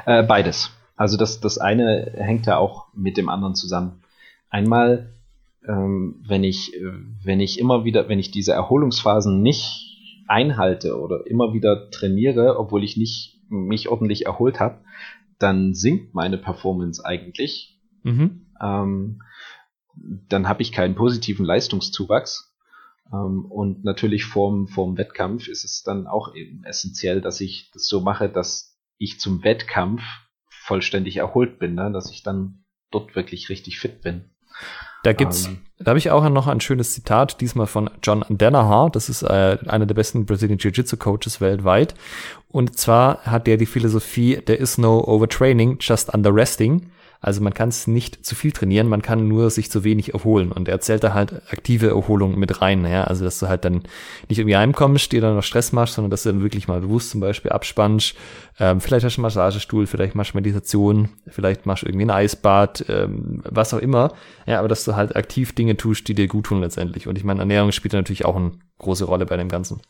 Äh, beides. Also das, das eine hängt ja auch mit dem anderen zusammen. Einmal, ähm, wenn ich, wenn ich immer wieder, wenn ich diese Erholungsphasen nicht einhalte oder immer wieder trainiere, obwohl ich nicht mich ordentlich erholt habe, dann sinkt meine Performance eigentlich. Mhm. Ähm, dann habe ich keinen positiven Leistungszuwachs. Ähm, und natürlich vorm, vorm Wettkampf ist es dann auch eben essentiell, dass ich das so mache, dass ich zum Wettkampf vollständig erholt bin, ne? dass ich dann dort wirklich richtig fit bin. Da gibt's, ähm, da habe ich auch noch ein schönes Zitat, diesmal von John Danaher. Das ist äh, einer der besten Brazilian Jiu-Jitsu Coaches weltweit. Und zwar hat der die Philosophie, there is no overtraining, just underresting. Also man kann es nicht zu viel trainieren, man kann nur sich zu wenig erholen. Und er zählt da halt aktive Erholung mit rein. Ja? Also dass du halt dann nicht irgendwie heimkommst, dir dann noch Stress machst, sondern dass du dann wirklich mal bewusst zum Beispiel abspannst. Ähm, vielleicht hast du einen Massagestuhl, vielleicht machst du Meditation, vielleicht machst du irgendwie ein Eisbad, ähm, was auch immer. Ja, aber dass du halt aktiv Dinge tust, die dir gut tun letztendlich. Und ich meine, Ernährung spielt natürlich auch eine große Rolle bei dem Ganzen.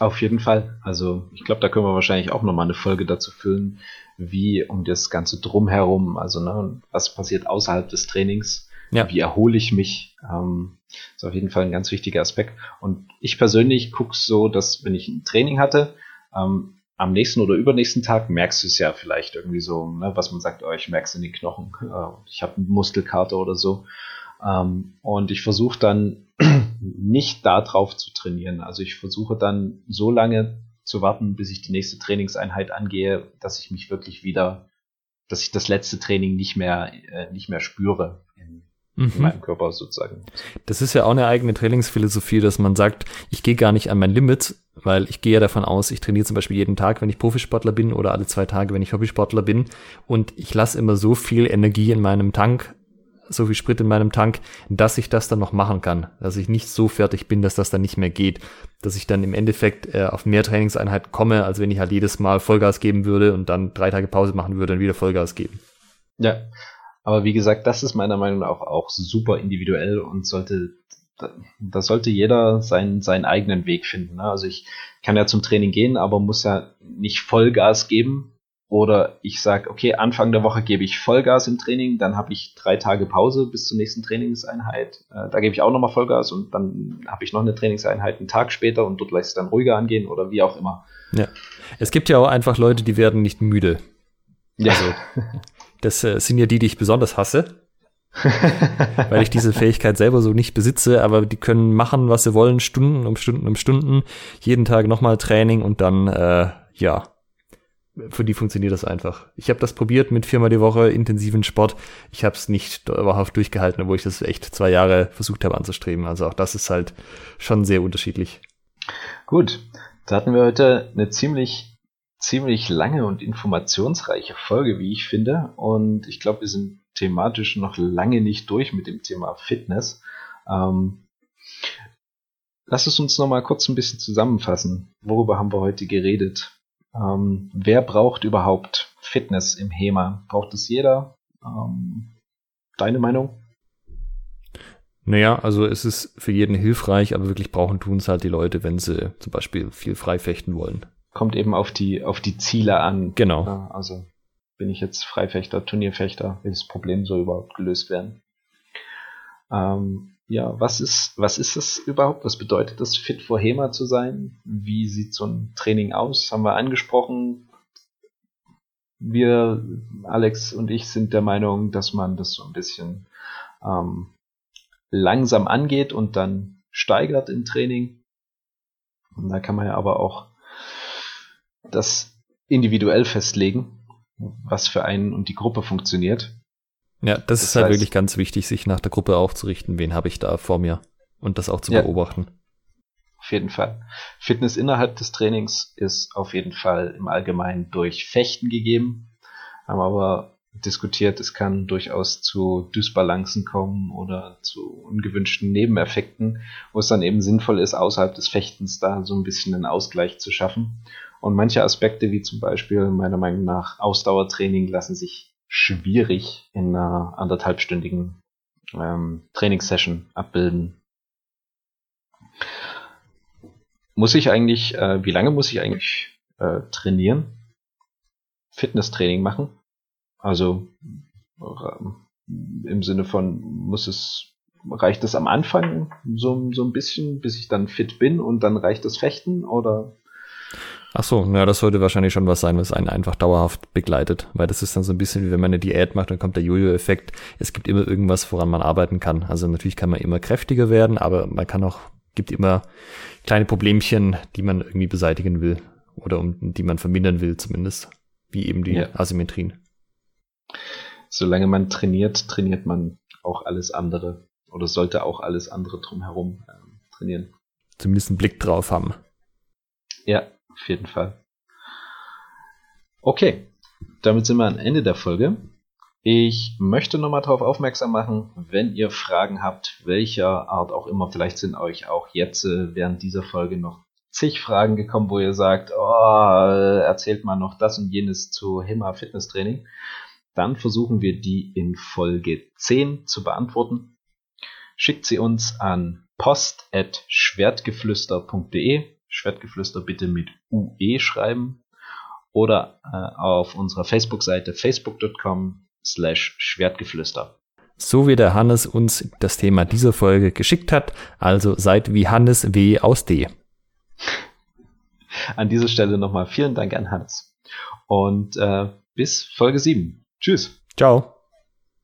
Auf jeden Fall. Also ich glaube, da können wir wahrscheinlich auch nochmal eine Folge dazu füllen, wie um das Ganze drumherum, also ne, was passiert außerhalb des Trainings, ja. wie erhole ich mich, ähm, ist auf jeden Fall ein ganz wichtiger Aspekt. Und ich persönlich gucke so, dass wenn ich ein Training hatte, ähm, am nächsten oder übernächsten Tag merkst du es ja vielleicht irgendwie so, ne, was man sagt, oh, ich merke es in den Knochen, äh, ich habe eine Muskelkarte oder so. Ähm, und ich versuche dann [CLEARS THROAT] nicht darauf zu trainieren. Also ich versuche dann so lange zu warten, bis ich die nächste Trainingseinheit angehe, dass ich mich wirklich wieder, dass ich das letzte Training nicht mehr, äh, nicht mehr spüre in, mhm. in, meinem Körper sozusagen. Das ist ja auch eine eigene Trainingsphilosophie, dass man sagt, ich gehe gar nicht an mein Limit, weil ich gehe ja davon aus, ich trainiere zum Beispiel jeden Tag, wenn ich Profisportler bin oder alle zwei Tage, wenn ich Hobbysportler bin und ich lasse immer so viel Energie in meinem Tank so viel Sprit in meinem Tank, dass ich das dann noch machen kann. Dass ich nicht so fertig bin, dass das dann nicht mehr geht. Dass ich dann im Endeffekt äh, auf mehr Trainingseinheiten komme, als wenn ich halt jedes Mal Vollgas geben würde und dann drei Tage Pause machen würde und wieder Vollgas geben. Ja, aber wie gesagt, das ist meiner Meinung nach auch, super individuell und sollte, da, da sollte jeder seinen, seinen eigenen Weg finden. Ne? Also ich kann ja zum Training gehen, aber muss ja nicht Vollgas geben, oder ich sage, okay, Anfang der Woche gebe ich Vollgas im Training, dann habe ich drei Tage Pause bis zur nächsten Trainingseinheit. Äh, da gebe ich auch nochmal Vollgas und dann habe ich noch eine Trainingseinheit einen Tag später und dort lässt es dann ruhiger angehen oder wie auch immer. Ja. Es gibt ja auch einfach Leute, die werden nicht müde. Ja. Also, das äh, sind ja die, die ich besonders hasse. [LAUGHS] weil ich diese Fähigkeit selber so nicht besitze, aber die können machen, was sie wollen, Stunden um Stunden um Stunden, jeden Tag nochmal Training und dann, äh, ja, für die funktioniert das einfach. Ich habe das probiert mit viermal die Woche intensiven Sport. Ich habe es nicht dauerhaft durchgehalten, obwohl ich das echt zwei Jahre versucht habe anzustreben. Also auch das ist halt schon sehr unterschiedlich. Gut, da hatten wir heute eine ziemlich, ziemlich lange und informationsreiche Folge, wie ich finde. Und ich glaube, wir sind thematisch noch lange nicht durch mit dem Thema Fitness. Ähm, lass es uns noch mal kurz ein bisschen zusammenfassen. Worüber haben wir heute geredet? Ähm, wer braucht überhaupt Fitness im HEMA? Braucht es jeder? Ähm, deine Meinung? Naja, also es ist für jeden hilfreich, aber wirklich brauchen tun es halt die Leute, wenn sie zum Beispiel viel frei fechten wollen. Kommt eben auf die, auf die Ziele an. Genau. Also bin ich jetzt Freifechter, Turnierfechter, will das Problem so überhaupt gelöst werden. Ähm, ja, was ist, was ist das überhaupt? Was bedeutet das, fit for HEMA zu sein? Wie sieht so ein Training aus? Haben wir angesprochen. Wir, Alex und ich, sind der Meinung, dass man das so ein bisschen ähm, langsam angeht und dann steigert im Training. Und da kann man ja aber auch das individuell festlegen, was für einen und die Gruppe funktioniert. Ja, das, das ist halt heißt, wirklich ganz wichtig, sich nach der Gruppe aufzurichten, wen habe ich da vor mir und das auch zu ja, beobachten. Auf jeden Fall. Fitness innerhalb des Trainings ist auf jeden Fall im Allgemeinen durch Fechten gegeben, haben aber diskutiert, es kann durchaus zu Dysbalancen kommen oder zu ungewünschten Nebeneffekten, wo es dann eben sinnvoll ist, außerhalb des Fechtens da so ein bisschen einen Ausgleich zu schaffen. Und manche Aspekte, wie zum Beispiel meiner Meinung nach Ausdauertraining, lassen sich schwierig in einer anderthalbstündigen ähm, Trainingssession abbilden. Muss ich eigentlich, äh, wie lange muss ich eigentlich äh, trainieren? Fitnesstraining machen? Also äh, im Sinne von, muss es, reicht es am Anfang so, so ein bisschen, bis ich dann fit bin und dann reicht das Fechten oder Ach so, ja, das sollte wahrscheinlich schon was sein, was einen einfach dauerhaft begleitet, weil das ist dann so ein bisschen wie wenn man eine Diät macht, dann kommt der Jojo-Effekt. Es gibt immer irgendwas, woran man arbeiten kann. Also natürlich kann man immer kräftiger werden, aber man kann auch, gibt immer kleine Problemchen, die man irgendwie beseitigen will oder um die man vermindern will zumindest, wie eben die ja. Asymmetrien. Solange man trainiert, trainiert man auch alles andere oder sollte auch alles andere drumherum äh, trainieren. Zumindest einen Blick drauf haben. Ja, auf jeden Fall. Okay, damit sind wir am Ende der Folge. Ich möchte nochmal darauf aufmerksam machen, wenn ihr Fragen habt, welcher Art auch immer, vielleicht sind euch auch jetzt äh, während dieser Folge noch zig Fragen gekommen, wo ihr sagt, oh, erzählt mal noch das und jenes zu HIMA Fitness Training. Dann versuchen wir die in Folge 10 zu beantworten. Schickt sie uns an post.schwertgeflüster.de. Schwertgeflüster bitte mit UE schreiben. Oder äh, auf unserer Facebook-Seite facebook.com slash Schwertgeflüster. So wie der Hannes uns das Thema dieser Folge geschickt hat, also seid wie Hannes W. aus D. An dieser Stelle nochmal vielen Dank an Hannes. Und äh, bis Folge 7. Tschüss. Ciao.